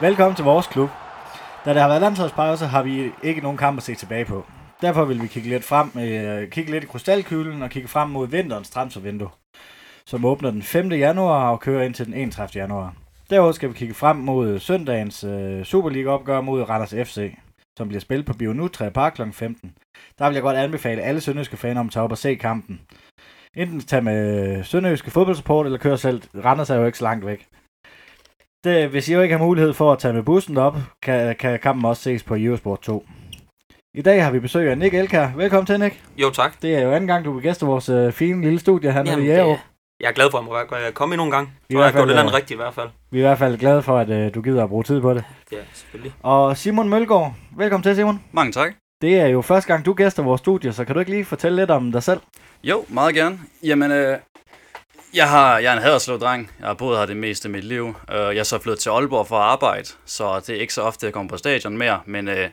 Velkommen til vores klub. Da der har været landsholdspause, har vi ikke nogen kamp at se tilbage på. Derfor vil vi kigge lidt frem, øh, kigge lidt i krystalkuglen og kigge frem mod vinterens transfervindue, som åbner den 5. januar og kører ind til den 31. januar. Derudover skal vi kigge frem mod søndagens øh, Superliga-opgør mod Randers FC, som bliver spillet på Bionutræ Park kl. 15. Der vil jeg godt anbefale alle sønderjyske faner om at tage op og se kampen. Enten tage med sønderjyske fodboldsupport, eller køre selv. Randers er jo ikke så langt væk. Det, hvis I jo ikke har mulighed for at tage med bussen op, kan, kan kampen også ses på Eurosport 2. I dag har vi besøg af Nick Elkær. Velkommen til, Nick. Jo, tak. Det er jo anden gang, du vil gæste vores øh, fine lille studie hernede i det- Jeg er glad for, at jeg må komme endnu en gang. I Så hvert jeg har gjort det øh, rigtigt i hvert fald. Vi er i hvert fald glade for, at øh, du gider at bruge tid på det. Ja, selvfølgelig. Og Simon Mølgaard. Velkommen til, Simon. Mange tak. Det er jo første gang, du gæster vores studie, så kan du ikke lige fortælle lidt om dig selv? Jo, meget gerne. Jamen, øh, jeg, har, jeg er en haderslev dreng. Jeg har boet her det meste af mit liv. Øh, jeg er så flyttet til Aalborg for at arbejde, så det er ikke så ofte, jeg kommer på stadion mere, men øh,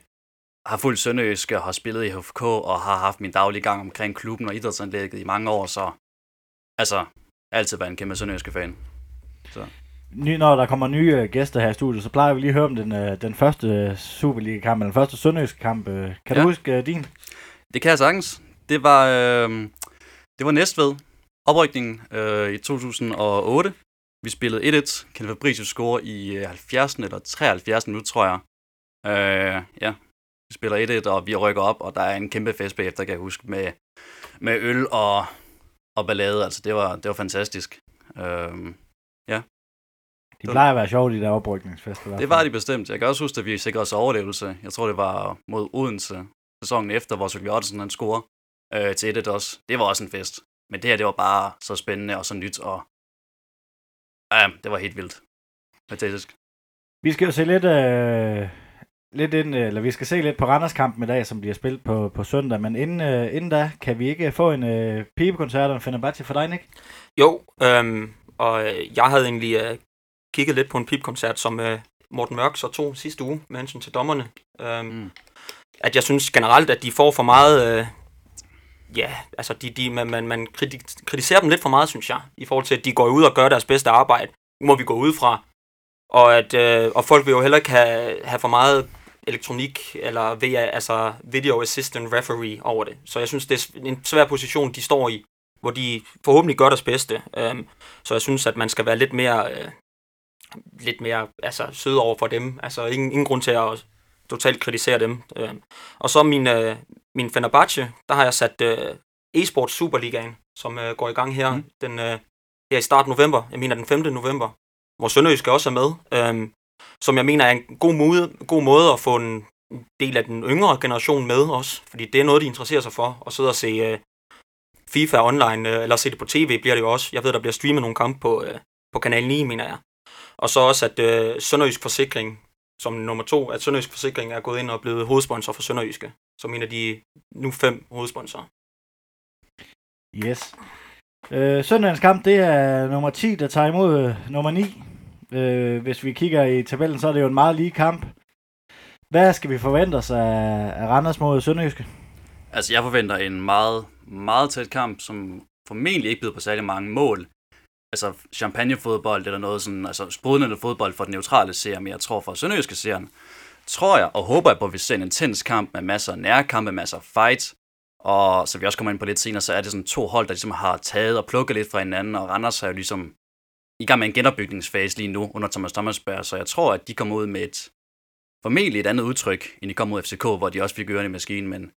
har fuldt Sønderjysk og har spillet i HFK og har haft min daglige gang omkring klubben og idrætsanlægget i mange år, så altså, altid været en kæmpe Sønderjyske fan. Ny, når der kommer nye øh, gæster her i studiet, så plejer vi lige at høre om den, øh, den første Superliga-kamp, eller den første sønderjyske kamp. Kan ja. Du huske din? Det kan jeg sagtens. Det var, øh, det var Næstved. Oprykningen øh, i 2008. Vi spillede 1-1. Kenneth Fabricius score i øh, 70. eller 73. minut, tror jeg. Øh, ja, vi spiller 1-1, og vi rykker op, og der er en kæmpe fest bagefter, kan jeg huske, med, med øl og, og ballade. Altså, det var, det var fantastisk. Øh, De plejer at være sjove, de der oprykningsfester. det var de bestemt. Jeg kan også huske, at vi sikrede os overlevelse. Jeg tror, det var mod Odense sæsonen efter, hvor Sølvi Ottesen han scorer øh, til 1 også. Det var også en fest. Men det her, det var bare så spændende og så nyt, og ja, det var helt vildt. Fantastisk. Vi skal jo se lidt, øh, lidt ind, øh, eller vi skal se lidt på Randers-kampen i dag, som bliver spillet på, på søndag. Men inden, øh, inden da, kan vi ikke få en øh, pibekoncert og en Fenerbahce for dig, Nick? Jo, øhm, og øh, jeg havde egentlig øh, kigget lidt på en pipkoncert, som øh, Morten Mørk så tog sidste uge med hensyn til dommerne. Øhm, Mm. At jeg synes generelt, at de får for meget... Øh, ja, altså de, de, man, man, man kritiserer dem lidt for meget, synes jeg, i forhold til, at de går ud og gør deres bedste arbejde. Nu må vi gå ud fra. Og, at, øh, og folk vil jo heller ikke have, have for meget elektronik eller VA, altså video assistant referee over det. Så jeg synes, det er en svær position, de står i, hvor de forhåbentlig gør deres bedste. Øhm, så jeg synes, at man skal være lidt mere, øh, lidt mere altså, sød over for dem. Altså ingen, ingen grund til at totalt kritisere dem. Øhm, og så min, øh, min Fenerbahce, der har jeg sat øh, e-sport Superligaen, som øh, går i gang her, mm. Den, øh, her i start november. Jeg mener den 5. november, hvor Sønderjyske også er med. Øhm, som jeg mener er en god måde, god måde at få en del af den yngre generation med også. Fordi det er noget, de interesserer sig for. At sidde og se øh, FIFA online, øh, eller se det på tv bliver det jo også. Jeg ved, der bliver streamet nogle kampe på, øh, på Kanal 9, mener jeg. Og så også, at øh, Sønderjysk Forsikring, som nummer to, at Sønderjysk Forsikring er gået ind og blevet hovedsponsor for Sønderjyske, som en af de nu fem hovedsponsorer. Yes. Øh, søndagens kamp, det er nummer 10, der tager imod øh, nummer 9. Øh, hvis vi kigger i tabellen, så er det jo en meget lige kamp. Hvad skal vi forvente os af, af Randers mod Sønderjyske? Altså, jeg forventer en meget, meget tæt kamp, som formentlig ikke byder på særlig mange mål. Altså, champagnefodbold eller noget sådan, altså sprudlende fodbold for den neutrale seer, men jeg tror for sønderjyske serien, tror jeg og håber jeg på, at vi ser en intens kamp med masser af nærkampe, masser af fight, og så vi også kommer ind på lidt senere, så er det sådan to hold, der ligesom har taget og plukket lidt fra hinanden, og Randers har jo ligesom i gang med en genopbygningsfase lige nu under Thomas Thomasberg, så jeg tror, at de kommer ud med et formentlig et andet udtryk, end de kom mod FCK, hvor de også fik ørerne i maskinen, men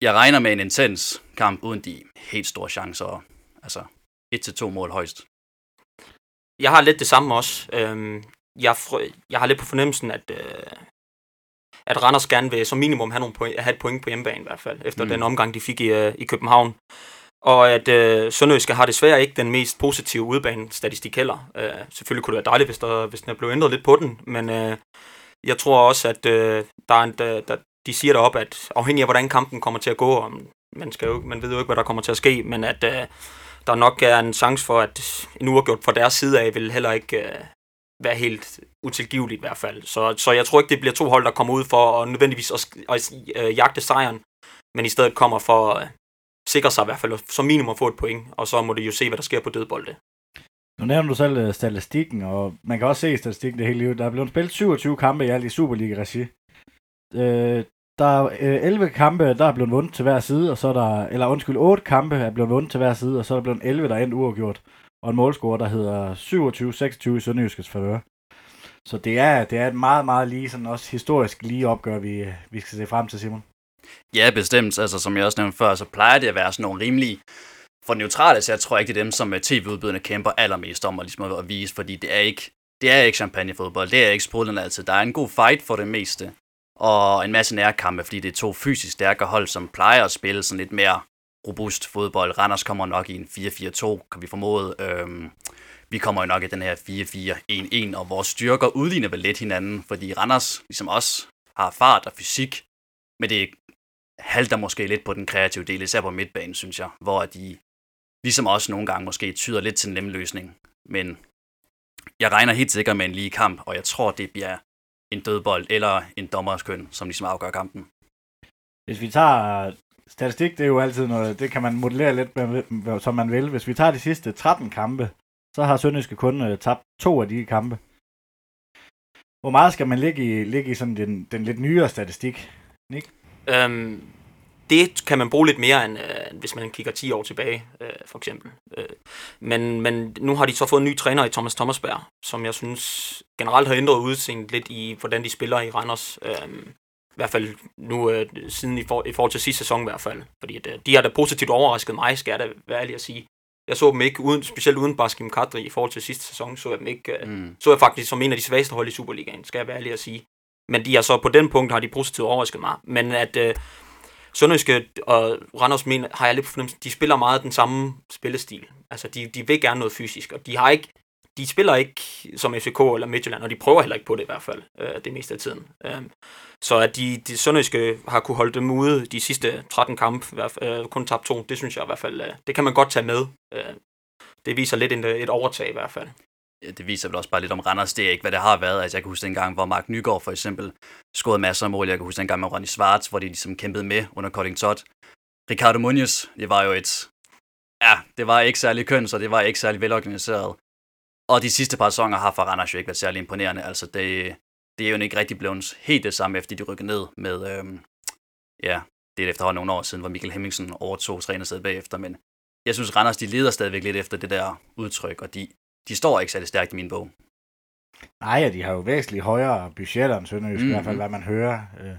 jeg regner med en intens kamp uden de helt store chancer. Altså, et til to mål højst. Jeg har lidt det samme også. Øhm, jeg, jeg har lidt på fornemmelsen, at, øh, at Randers gerne vil som minimum have, nogle point, have et point på hjemmebane i hvert fald, efter mm. Den omgang, de fik i, øh, i København. Og at øh, Sønderjyske har desværre ikke den mest positive udbanestatistik heller. Øh, selvfølgelig kunne det være dejligt, hvis, der, hvis den er blevet ændret lidt på den, men øh, jeg tror også, at øh, der er en, der, der, de siger derop, at afhængig af, hvordan kampen kommer til at gå, om man, skal jo, man ved jo ikke, hvad der kommer til at ske, men at øh, der nok er en chance for, at en uafgjort fra deres side af vil heller ikke øh, være helt utilgiveligt i hvert fald. Så, så jeg tror ikke, det bliver to hold, der kommer ud for at nødvendigvis at, at, at jagte sejren, men i stedet kommer for at sikre sig i hvert fald som minimum at få et point, og så må det jo se, hvad der sker på dødbolde. Nu nævner du selv øh, statistikken, og man kan også se statistikken det hele livet. Der er blevet spillet 27 kampe i alt i Superliga-regi. Øh, der er øh, 11 kampe, der er blevet vundet til hver side, og så er der, eller undskyld, 8 kampe er blevet vundet til hver side, og så er der blevet 11, der er endt uafgjort. Og en målscore, der hedder 27-26 i Sønderjyskets favør. Så det er, det er et meget, meget lige, sådan også historisk lige opgør, vi, vi skal se frem til, Simon. Ja, bestemt. Altså, som jeg også nævnte før, så plejer det at være sådan nogle rimelige for neutrale, så jeg tror ikke, det er dem, som øh, tv-udbyderne kæmper allermest om at, ligesom at vise, fordi det er ikke, det er ikke champagnefodbold, det er ikke sprudlen altid. Der er en god fight for det meste, og en masse nærkampe, fordi det er to fysisk stærke hold, som plejer at spille sådan lidt mere robust fodbold. Randers kommer nok i en 4-4-2, kan vi formode. Øhm, vi kommer jo nok i den her 4-4-1-1, og vores styrker udligner vel lidt hinanden, fordi Randers, ligesom os, har fart og fysik, men det halter måske lidt på den kreative del, især på midtbanen, synes jeg, hvor de ligesom også nogle gange måske tyder lidt til en nem løsning. Men jeg regner helt sikkert med en lige kamp, og jeg tror, det bliver en dødbold eller en dommerskøn, som ligesom afgør kampen. Hvis vi tager statistik, det er jo altid noget, det kan man modellere lidt, med, som man vil. Hvis vi tager de sidste 13 kampe, så har Sønderjyske kun øh, tabt to af de kampe. Hvor meget skal man ligge i, ligge i sådan den, den lidt nyere statistik, Nick? Øhm, det kan man bruge lidt mere, end øh, hvis man kigger 10 år tilbage, øh, for eksempel. Øh, men, men nu har de så fået en ny træner i Thomas Thomasberg, som jeg synes generelt har ændret udseendet lidt i, hvordan de spiller i Randers. Øh, hvert fald nu øh, siden i, for, i forhold til sidste sæson i hvert fald. Fordi at, øh, de har da positivt overrasket mig, skal jeg da være ærlig at sige. Jeg så dem ikke, uden, specielt uden Baskim Kadri i forhold til sidste sæson, så jeg dem ikke, øh, mm. så jeg faktisk som en af de svageste hold i Superligaen, skal jeg være ærlig at sige. Men de er så på den punkt har de positivt overrasket mig. Men at øh, Sønderjyske og Randers men, har jeg lidt fornemmelse, de spiller meget den samme spillestil. Altså, de, de vil gerne noget fysisk, og de har ikke de spiller ikke som FCK eller Midtjylland, og de prøver heller ikke på det i hvert fald, øh, det meste af tiden. Øh, så at de, de Sønderjyske har kunne holde dem ude de sidste 13 kampe, øh, kun tabt to, det synes jeg i hvert fald, øh, det kan man godt tage med. Øh, det viser lidt en, et overtag i hvert fald ja, det viser vel også bare lidt om Randers. Det er ikke, hvad det har været. Altså, jeg kan huske en gang, hvor Mark Nygaard for eksempel scorede masser af mål. Jeg kan huske en gang med Ronny Schwartz, hvor de ligesom kæmpede med under Cutting Todd. Ricardo Munoz, det var jo et... Ja, det var ikke særlig køn, så det var ikke særlig velorganiseret. Og de sidste par sæsoner har for Randers jo ikke været særlig imponerende. Altså, det, det er jo ikke rigtig blevet helt det samme, efter de rykkede ned med... Øhm, ja, det er efterhånden nogle år siden, hvor Michael Hemmingsen overtog trænersædet bagefter, men jeg synes, Randers de leder stadigvæk lidt efter det der udtryk, og de, de står ikke særlig stærkt i min bog. Nej, ja, de har jo væsentligt højere budgetter end Sønderjysk, mm-hmm. i hvert fald, mhm. hvad man hører. Øh.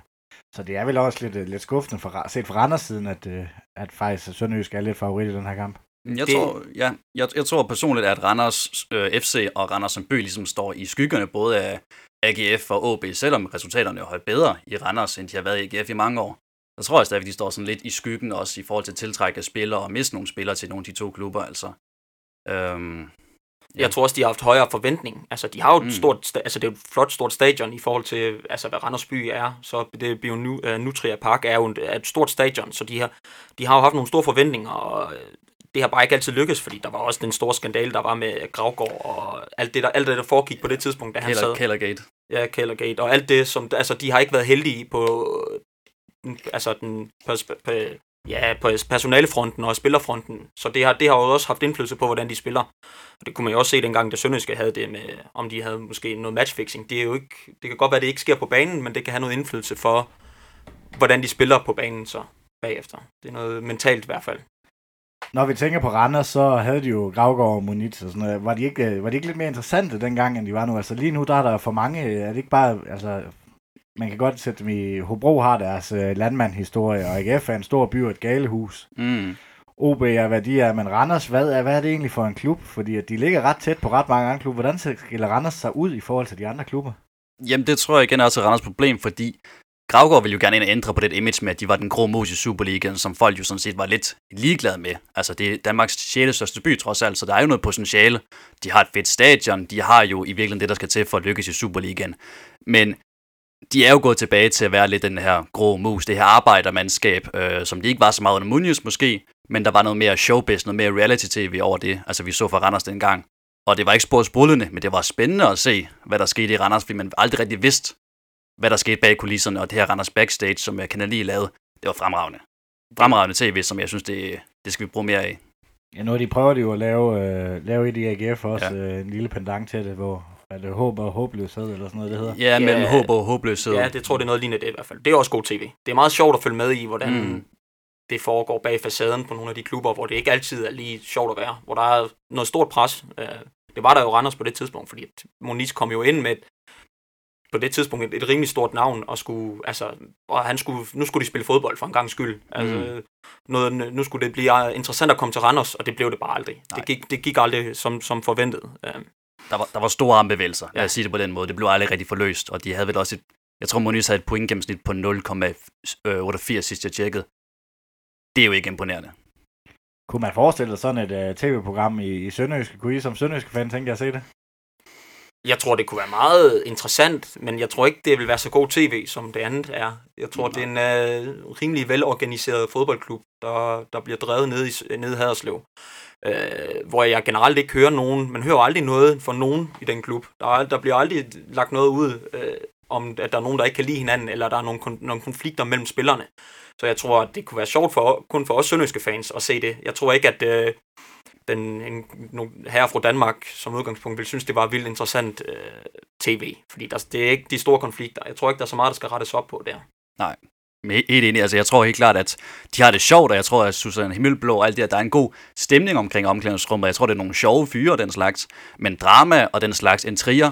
Så det er vel også lidt, øh, lidt skuffende for, set fra Randers siden, at, øh, at faktisk Sønderjysk er lidt favorit i den her kamp. Jeg, det... tror, ja, jeg, jeg tror personligt, at Randers øh, FC og Randers som by ligesom står i skyggerne både af AGF og OB, selvom resultaterne har holdt bedre i Randers, end de har været i AGF i mange år. Så tror jeg stadig, at de står sådan lidt i skyggen også i forhold til at tiltrække spillere og miste nogle spillere til nogle af de to klubber. Altså. Øhm, Ja. Jeg tror også, de har haft højere forventning. Altså, de har jo mm. et stort, altså, det er et flot stort stadion i forhold til, altså, hvad Randers by er. Så det Bio nu, uh, Nutria Park er jo et, et stort stadion, så de har, de har jo haft nogle store forventninger, og øh, det har bare ikke altid lykkes, fordi der var også den store skandale, der var med Gravgård og alt det, der, alt det, der foregik på det tidspunkt, da han sad. Kellergate. Ja, Kellergate. Og alt det, som, altså, de har ikke været heldige på, altså, den, på, på, ja, på personalefronten og spillerfronten. Så det har, det har jo også haft indflydelse på, hvordan de spiller. Og det kunne man jo også se dengang, da Sønderjyske havde det med, om de havde måske noget matchfixing. Det, er jo ikke, det kan godt være, at det ikke sker på banen, men det kan have noget indflydelse for, hvordan de spiller på banen så bagefter. Det er noget mentalt i hvert fald. Når vi tænker på Randers, så havde de jo Gravgaard og Munitz og sådan noget. Var de, ikke, var de ikke lidt mere interessante dengang, end de var nu? Altså lige nu, der er der for mange, er det ikke bare, altså man kan godt sætte dem i, Hobro har deres øh, landmandhistorie, og AGF er en stor by og et galehus. Mm. OB er, hvad de er, men Randers, hvad er, hvad er det egentlig for en klub? Fordi at de ligger ret tæt på ret mange andre klubber. Hvordan skiller Randers sig ud i forhold til de andre klubber? Jamen, det tror jeg igen er også Randers problem, fordi Gravgaard ville jo gerne ind og ændre på det image med, at de var den grå mus i Superligaen, som folk jo sådan set var lidt ligeglade med. Altså, det er Danmarks 6. største by trods alt, så der er jo noget potentiale. De har et fedt stadion, de har jo i virkeligheden det, der skal til for at lykkes i Superligaen. Men de er jo gået tilbage til at være lidt den her grå mus, det her arbejdermandskab, øh, som de ikke var så meget under Munoz måske, men der var noget mere showbiz, noget mere reality-tv over det. Altså vi så for Randers dengang. Og det var ikke spores men det var spændende at se, hvad der skete i Randers, fordi man aldrig rigtig vidste, hvad der skete bag kulisserne, og det her Randers Backstage, som jeg kan lige lavede, det var fremragende. Fremragende tv, som jeg synes, det, det skal vi bruge mere af. Ja, nu de prøver de jo at lave, øh, lave et i AGF også, ja. øh, en lille pendant til det, hvor er det håb og håbløshed, eller sådan noget, det hedder. Ja, mellem håb og håbløshed. Ja, det tror det er noget lignende det i hvert fald. Det er også god tv. Det er meget sjovt at følge med i, hvordan mm. det foregår bag facaden på nogle af de klubber, hvor det ikke altid er lige sjovt at være. Hvor der er noget stort pres. Øh, det var der jo Randers på det tidspunkt, fordi Moniz kom jo ind med et, på det tidspunkt et, et rimelig stort navn, og, skulle, altså, og han skulle, nu skulle de spille fodbold for en gang skyld. Altså, mm. noget, nu skulle det blive interessant at komme til Randers, og det blev det bare aldrig. Det gik, det gik aldrig som, som forventet. Øh, der var, der var store armbevægelser, lad os sige det på den måde. Det blev aldrig rigtig forløst, og de havde vel også et, jeg tror Moniz havde et pointgennemsnit på 0,88 sidst jeg tjekkede. Det er jo ikke imponerende. Kunne man forestille sig sådan et uh, tv-program i, i Sønderjyske? Kunne I som Sønderjyske fan tænke jer at se det? Jeg tror, det kunne være meget interessant, men jeg tror ikke, det vil være så god tv, som det andet er. Jeg tror, Nej. det er en uh, rimelig velorganiseret fodboldklub, der, der bliver drevet ned i, ned i Haderslev øh, hvor jeg generelt ikke hører nogen, man hører aldrig noget fra nogen i den klub. Der, er, der bliver aldrig lagt noget ud øh, om, at der er nogen, der ikke kan lide hinanden, eller der er nogle, kon- nogle konflikter mellem spillerne. Så jeg tror, at det kunne være sjovt for, kun for os sønderjyske fans at se det. Jeg tror ikke, at øh, den en, her fra Danmark som udgangspunkt ville synes, det var vildt interessant øh, tv. Fordi der, det er ikke de store konflikter. Jeg tror ikke, der er så meget, der skal rettes op på der. Nej, helt enig. Altså, jeg tror helt klart, at de har det sjovt, og jeg tror, at Susanne Himmelblå og alt det, at der er en god stemning omkring omklædningsrummet. Jeg tror, det er nogle sjove fyre og den slags. Men drama og den slags intriger,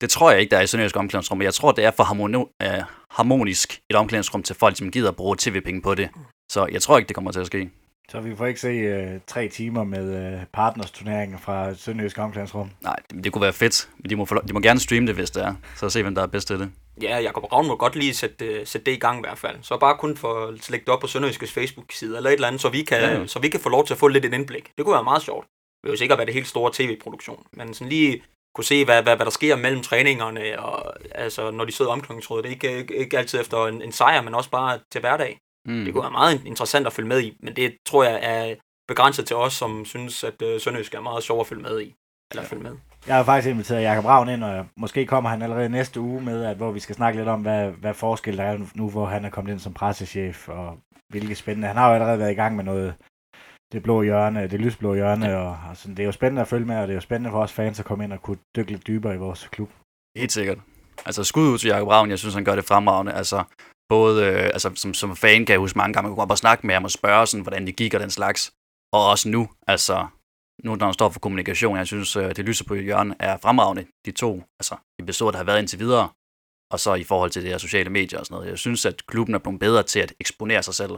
det tror jeg ikke, der er i Sønderjysk omklædningsrum. Jeg tror, det er for harmoni- øh, harmonisk et omklædningsrum til folk, som gider at bruge tv-penge på det. Så jeg tror ikke, det kommer til at ske. Så vi får ikke se uh, tre timer med uh, partners-turneringer fra Sønderjysk omklædningsrum? Nej, det, det kunne være fedt. Men de må, de må gerne streame det, hvis det er. Så se, hvem der er bedst til det ja, Jacob Ravn må godt lige sætte, uh, sætte det i gang i hvert fald. Så bare kun for at lægge det op på Sønderjyskes Facebook-side eller et eller andet, så vi, kan, ja. så vi kan få lov til at få lidt et indblik. Det kunne være meget sjovt. Det vil jo sikkert være det helt store tv-produktion, men sådan lige kunne se, hvad, hvad, hvad der sker mellem træningerne, og altså, når de sidder omklædningsrådet. Det er ikke, ikke, ikke altid efter en, en sejr, men også bare til hverdag. Mm. Det kunne være meget interessant at følge med i, men det tror jeg er begrænset til os, som synes, at uh, Sønderjysk er meget sjov at følge med i. Eller ja. følge med. Jeg har faktisk inviteret Jakob Ravn ind, og måske kommer han allerede næste uge med, at, hvor vi skal snakke lidt om, hvad, hvad forskel der er nu, hvor han er kommet ind som pressechef, og hvilke spændende. Han har jo allerede været i gang med noget, det blå hjørne, det lysblå hjørne, ja. og, og sådan, det er jo spændende at følge med, og det er jo spændende for os fans at komme ind og kunne dykke lidt dybere i vores klub. Helt sikkert. Altså skud ud til Jakob Ravn, jeg synes, han gør det fremragende. Altså, både øh, altså, som, som fan kan jeg huske mange gange, man kunne bare snakke med ham og spørge, sådan, hvordan det gik og den slags. Og også nu, altså, nu når han står for kommunikation, jeg synes, øh, det lyser på hjørnet er fremragende, de to altså, episoder, der har været indtil videre, og så i forhold til det her sociale medier og sådan noget. Jeg synes, at klubben er blevet bedre til at eksponere sig selv.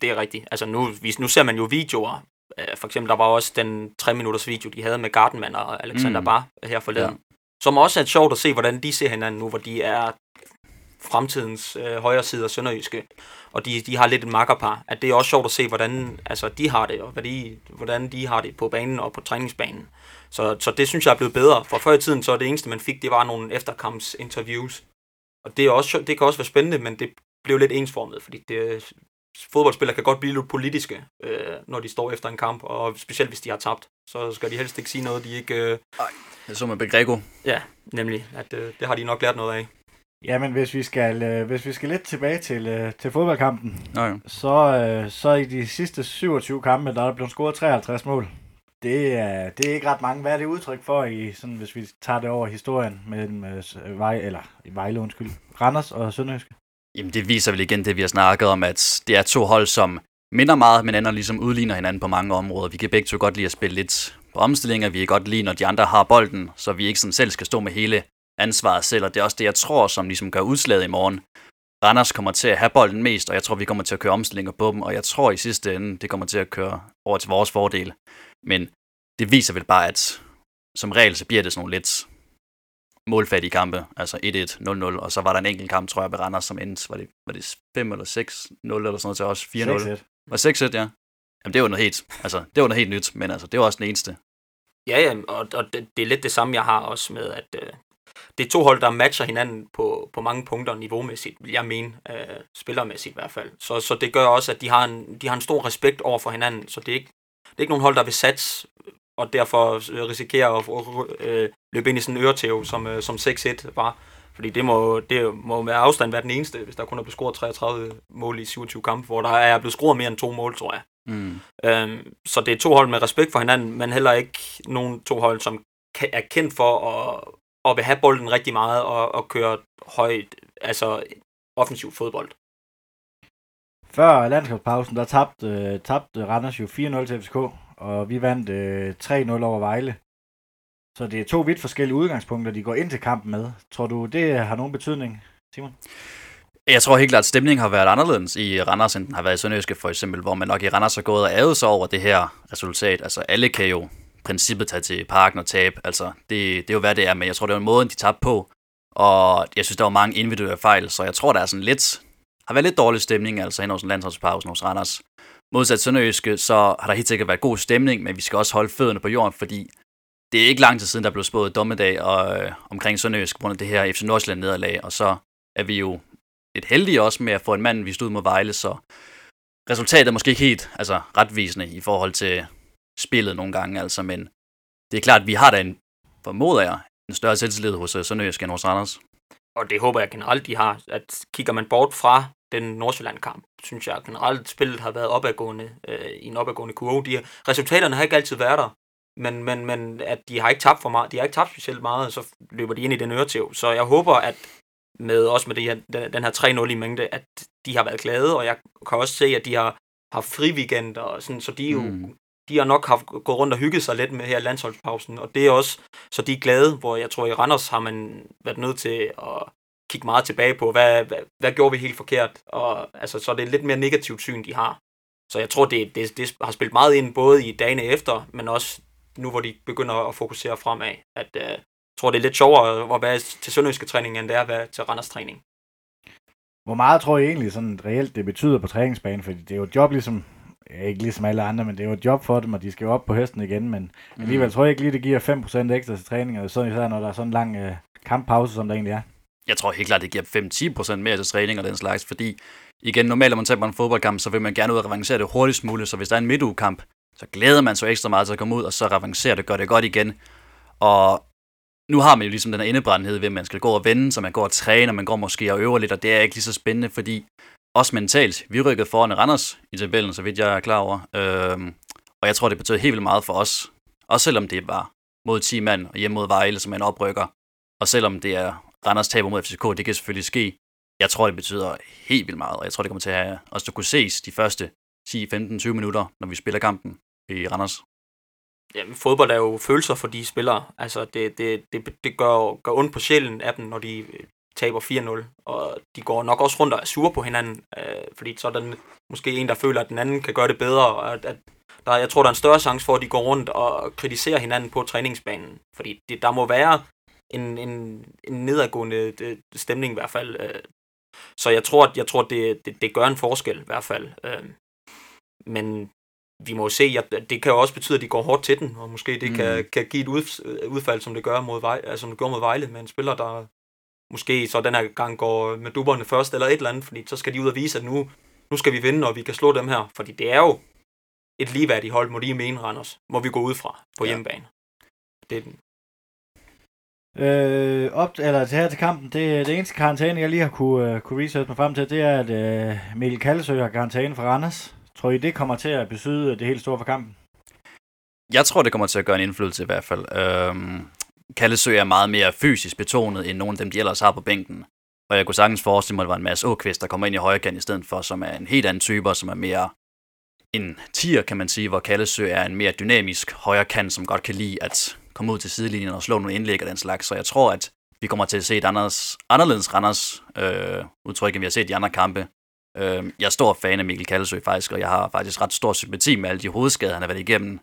Det er rigtigt. Altså nu, nu ser man jo videoer. Øh, for eksempel, der var også den 3 minutters video, de havde med Gardenman og Alexander mm. Bar her forleden. Ja. Som også er sjovt at se, hvordan de ser hinanden nu, hvor de er fremtidens øh, højre side af Sønderjyske, og de, de har lidt et makkerpar, at det er også sjovt at se, hvordan altså, de har det, og hvad de, hvordan de har det på banen og på træningsbanen. Så, så det synes jeg er blevet bedre. For før i tiden, så det eneste, man fik, det var nogle efterkampsinterviews. Og det, er også, det kan også være spændende, men det blev lidt ensformet, fordi det, fodboldspillere kan godt blive lidt politiske, øh, når de står efter en kamp, og specielt hvis de har tabt. Så skal de helst ikke sige noget, de ikke... Øh... Nej, det som med Begrego. Ja, nemlig. At, øh, det har de nok lært noget af. Jamen, hvis vi skal, øh, hvis vi skal lidt tilbage til, øh, til fodboldkampen, ja, ja. Så, øh, så i de sidste 27 kampe, der er der blevet scoret 53 mål. Det er, det er ikke ret mange. Hvad er det udtryk for, i, sådan, hvis vi tager det over historien mellem øh, Vej, eller Vejle, undskyld, Randers og Sønderjyske? Jamen, det viser vel igen det, vi har snakket om, at det er to hold, som minder meget, men ender ligesom udligner hinanden på mange områder. Vi kan begge to godt lide at spille lidt på omstillinger. Vi kan godt lide, når de andre har bolden, så vi ikke sådan selv skal stå med hele ansvaret selv, og det er også det, jeg tror, som ligesom gør udslaget i morgen. Randers kommer til at have bolden mest, og jeg tror, vi kommer til at køre omstillinger på dem, og jeg tror i sidste ende, det kommer til at køre over til vores fordel. Men det viser vel bare, at som regel, så bliver det sådan nogle lidt målfattige kampe, altså 1-1, 0-0, og så var der en enkelt kamp, tror jeg, ved Randers, som endte, var det, var det 5 eller 6-0 eller sådan noget til os, 4-0. 6-1. Var 6-1, ja. Jamen, det var noget helt, altså, det var noget helt nyt, men altså, det var også den eneste. Ja, ja, og, og det, det, er lidt det samme, jeg har også med, at øh, det er to hold, der matcher hinanden på, på mange punkter niveaumæssigt, vil jeg mene, øh, spillermæssigt i hvert fald. Så, så det gør også, at de har, en, de har en stor respekt over for hinanden, så det er ikke, det er ikke nogen hold, der vil satse, og derfor risikerer at øh, løbe ind i sådan en øretæv, som, øh, som 6-1 var. Fordi det må, det må være afstand være den eneste, hvis der kun er blevet scoret 33 mål i 27 kampe, hvor der er blevet scoret mere end to mål, tror jeg. Mm. Øhm, så det er to hold med respekt for hinanden, men heller ikke nogen to hold, som er kendt for at, at vil have bolden rigtig meget og, og køre højt, altså offensiv fodbold. Før landskabspausen, der tabte, øh, tabte Randers jo 4-0 til FCK, og vi vandt øh, 3-0 over Vejle. Så det er to vidt forskellige udgangspunkter, de går ind til kampen med. Tror du, det har nogen betydning, Simon? Jeg tror helt klart, at stemningen har været anderledes i Randers, end den har været i Sønderjyske for eksempel, hvor man nok i Randers har gået og ævet sig over det her resultat. Altså alle kan jo princippet tage til parken og tabe. Altså det, det er jo hvad det er, men jeg tror, det var en måde, de tabte på. Og jeg synes, der var mange individuelle fejl, så jeg tror, der er sådan lidt, har været lidt dårlig stemning, altså hen hos landsholdspausen hos Randers. Modsat Sønderjyske, så har der helt sikkert været god stemning, men vi skal også holde fødderne på jorden, fordi det er ikke lang tid siden, der blev spået dommedag og, øh, omkring Sønderjysk på grund af det her FC Nordsjælland nederlag, og så er vi jo lidt heldige også med at få en mand vist ud mod Vejle, så resultatet er måske ikke helt altså, retvisende i forhold til spillet nogle gange, altså, men det er klart, at vi har da en, formoder jeg, en større selvtillid hos uh, Sønderjysk end hos Randers. Og det håber jeg generelt, de har. At kigger man bort fra den Nordsjælland-kamp, synes jeg generelt, spillet har været opadgående, øh, i en opadgående kurve. De, resultaterne har ikke altid været der, men, men, men at de har ikke tabt for meget, de har ikke tabt specielt meget, så løber de ind i den øretæv. Så jeg håber, at med også med det her, den, den her 3-0 i mængde, at de har været glade, og jeg kan også se, at de har haft fri weekend, og sådan, så de, jo, mm de har nok haft gået rundt og hygget sig lidt med her landsholdspausen, og det er også, så de er glade, hvor jeg tror, i Randers har man været nødt til at kigge meget tilbage på, hvad, hvad, hvad gjorde vi helt forkert, og altså, så er det lidt mere negativt syn, de har. Så jeg tror, det, det, det har spillet meget ind, både i dagene efter, men også nu, hvor de begynder at fokusere fremad, at uh, tror, det er lidt sjovere at være til sønderjyske træning, end det er at være til Randers træning. Hvor meget tror I egentlig sådan reelt det betyder på træningsbanen? Fordi det er jo et job ligesom, ikke ligesom alle andre, men det er jo et job for dem, og de skal jo op på hesten igen. Men mm. alligevel tror jeg ikke lige, det giver 5% ekstra til træning, og sådan især når der er sådan en lang øh, kamppause, som der egentlig er. Jeg tror helt klart, det giver 5-10% mere til træning og den slags, fordi igen, normalt når man tager en fodboldkamp, så vil man gerne ud og revancere det hurtigst muligt, så hvis der er en midtugekamp, så glæder man sig ekstra meget til at komme ud, og så revancere det, gør det godt igen. Og nu har man jo ligesom den her indebrændenhed ved, at man skal gå og vende, så man går og træner, man går måske og øver lidt, og det er ikke lige så spændende, fordi også mentalt, vi rykkede foran Randers i tabellen, så vidt jeg er klar over. Øhm, og jeg tror, det betød helt vildt meget for os. Også selvom det var mod 10 mand og hjemme mod Vejle, som man oprykker. Og selvom det er Randers taber mod FCK, det kan selvfølgelig ske. Jeg tror, det betyder helt vildt meget, og jeg tror, det kommer til at have, os, der kunne ses de første 10, 15, 20 minutter, når vi spiller kampen i Randers. Jamen, fodbold er jo følelser for de spillere. Altså, det, det, det, det gør, gør ondt på sjælen af dem, når de taber 4-0. Og de går nok også rundt og er sure på hinanden, øh, fordi så er der måske en, der føler, at den anden kan gøre det bedre, og at, at der, jeg tror, der er en større chance for, at de går rundt og kritiserer hinanden på træningsbanen. Fordi det, der må være en, en, en nedadgående øh, stemning i hvert fald. Øh. Så jeg tror, at jeg tror, det, det, det gør en forskel i hvert fald. Øh. Men vi må jo se, at det kan jo også betyde, at de går hårdt til den, og måske det mm. kan, kan give et udfald, som det gør mod, Vejle, altså, som det gør mod Vejle, med en spiller, der måske så den her gang går med dubberne først, eller et eller andet, fordi så skal de ud og vise, at nu, nu skal vi vinde, og vi kan slå dem her, fordi det er jo et ligeværdigt hold, må de mene, Randers, må vi gå ud fra på ja. hjemmebane. Det er den. Øh, op, eller til her til kampen, det, det eneste karantæne, jeg lige har kunne, uh, kunne research mig frem til, det er, at uh, Mikkel Kallesø har karantæne for Randers. Tror I, det kommer til at betyde det helt store for kampen? Jeg tror, det kommer til at gøre en indflydelse i hvert fald. Øhm, Kallesø er meget mere fysisk betonet, end nogle af dem, de ellers har på bænken. Og jeg kunne sagtens forestille mig, at det var en masse Åkvist, der kommer ind i højre kant i stedet for, som er en helt anden type, som er mere en tier, kan man sige, hvor Kallesø er en mere dynamisk højre kant, som godt kan lide at komme ud til sidelinjen og slå nogle indlæg og den slags. Så jeg tror, at vi kommer til at se et anderledes, anderledes Randers øh, udtryk, end vi har set i andre kampe. Øh, jeg er stor fan af Mikkel Kallesø faktisk, og jeg har faktisk ret stor sympati med alle de hovedskader, han har været igennem.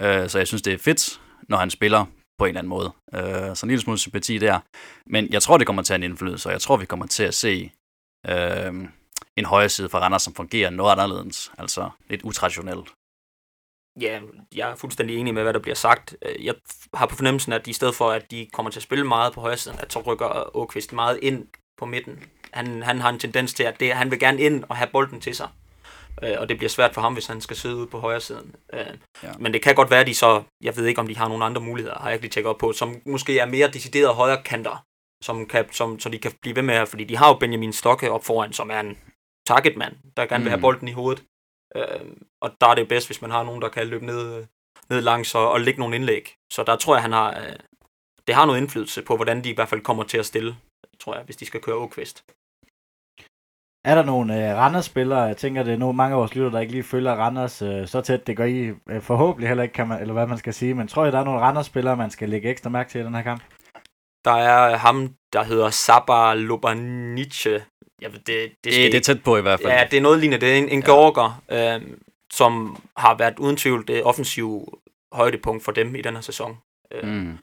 Øh, så jeg synes, det er fedt, når han spiller på en eller anden måde. Øh, så en lille smule sympati der. Men jeg tror, det kommer til at have en indflydelse, og jeg tror, vi kommer til at se øh, en højre side for Randers, som fungerer noget anderledes. Altså lidt utraditionelt. Ja, jeg er fuldstændig enig med, hvad der bliver sagt. Øh, jeg har på fornemmelsen, at i stedet for, at de kommer til at spille meget på højre siden, at så rykker Åkvist meget ind på midten han, han har en tendens til, at det, han vil gerne ind og have bolden til sig. Øh, og det bliver svært for ham, hvis han skal sidde ude på højre siden. Øh, ja. Men det kan godt være, at de så, jeg ved ikke, om de har nogle andre muligheder, har jeg ikke lige tjekket op på, som måske er mere deciderede højre kanter, som kan, som, så de kan blive ved med, fordi de har jo Benjamin Stokke op foran, som er en targetmand, der gerne vil have mm. bolden i hovedet. Øh, og der er det bedst, hvis man har nogen, der kan løbe ned, ned langs og, og lægge nogle indlæg. Så der tror jeg, han har, øh, det har noget indflydelse på, hvordan de i hvert fald kommer til at stille, tror jeg, hvis de skal køre Åkvist. Er der nogle uh, Randers-spillere, jeg tænker, det er nogle mange af vores lytter, der ikke lige følger Randers uh, så tæt, det gør I uh, forhåbentlig heller ikke, kan man, eller hvad man skal sige, men tror jeg, der er nogle Randers-spillere, man skal lægge ekstra mærke til i den her kamp? Der er ham, der hedder Saba Lobanice. Ved, det, det, det, det er tæt på i hvert fald. Ja, det er noget lignende. Det er en, en ja. georger, øh, som har været uden tvivl det offensive højdepunkt for dem i den her sæson. Øh, mm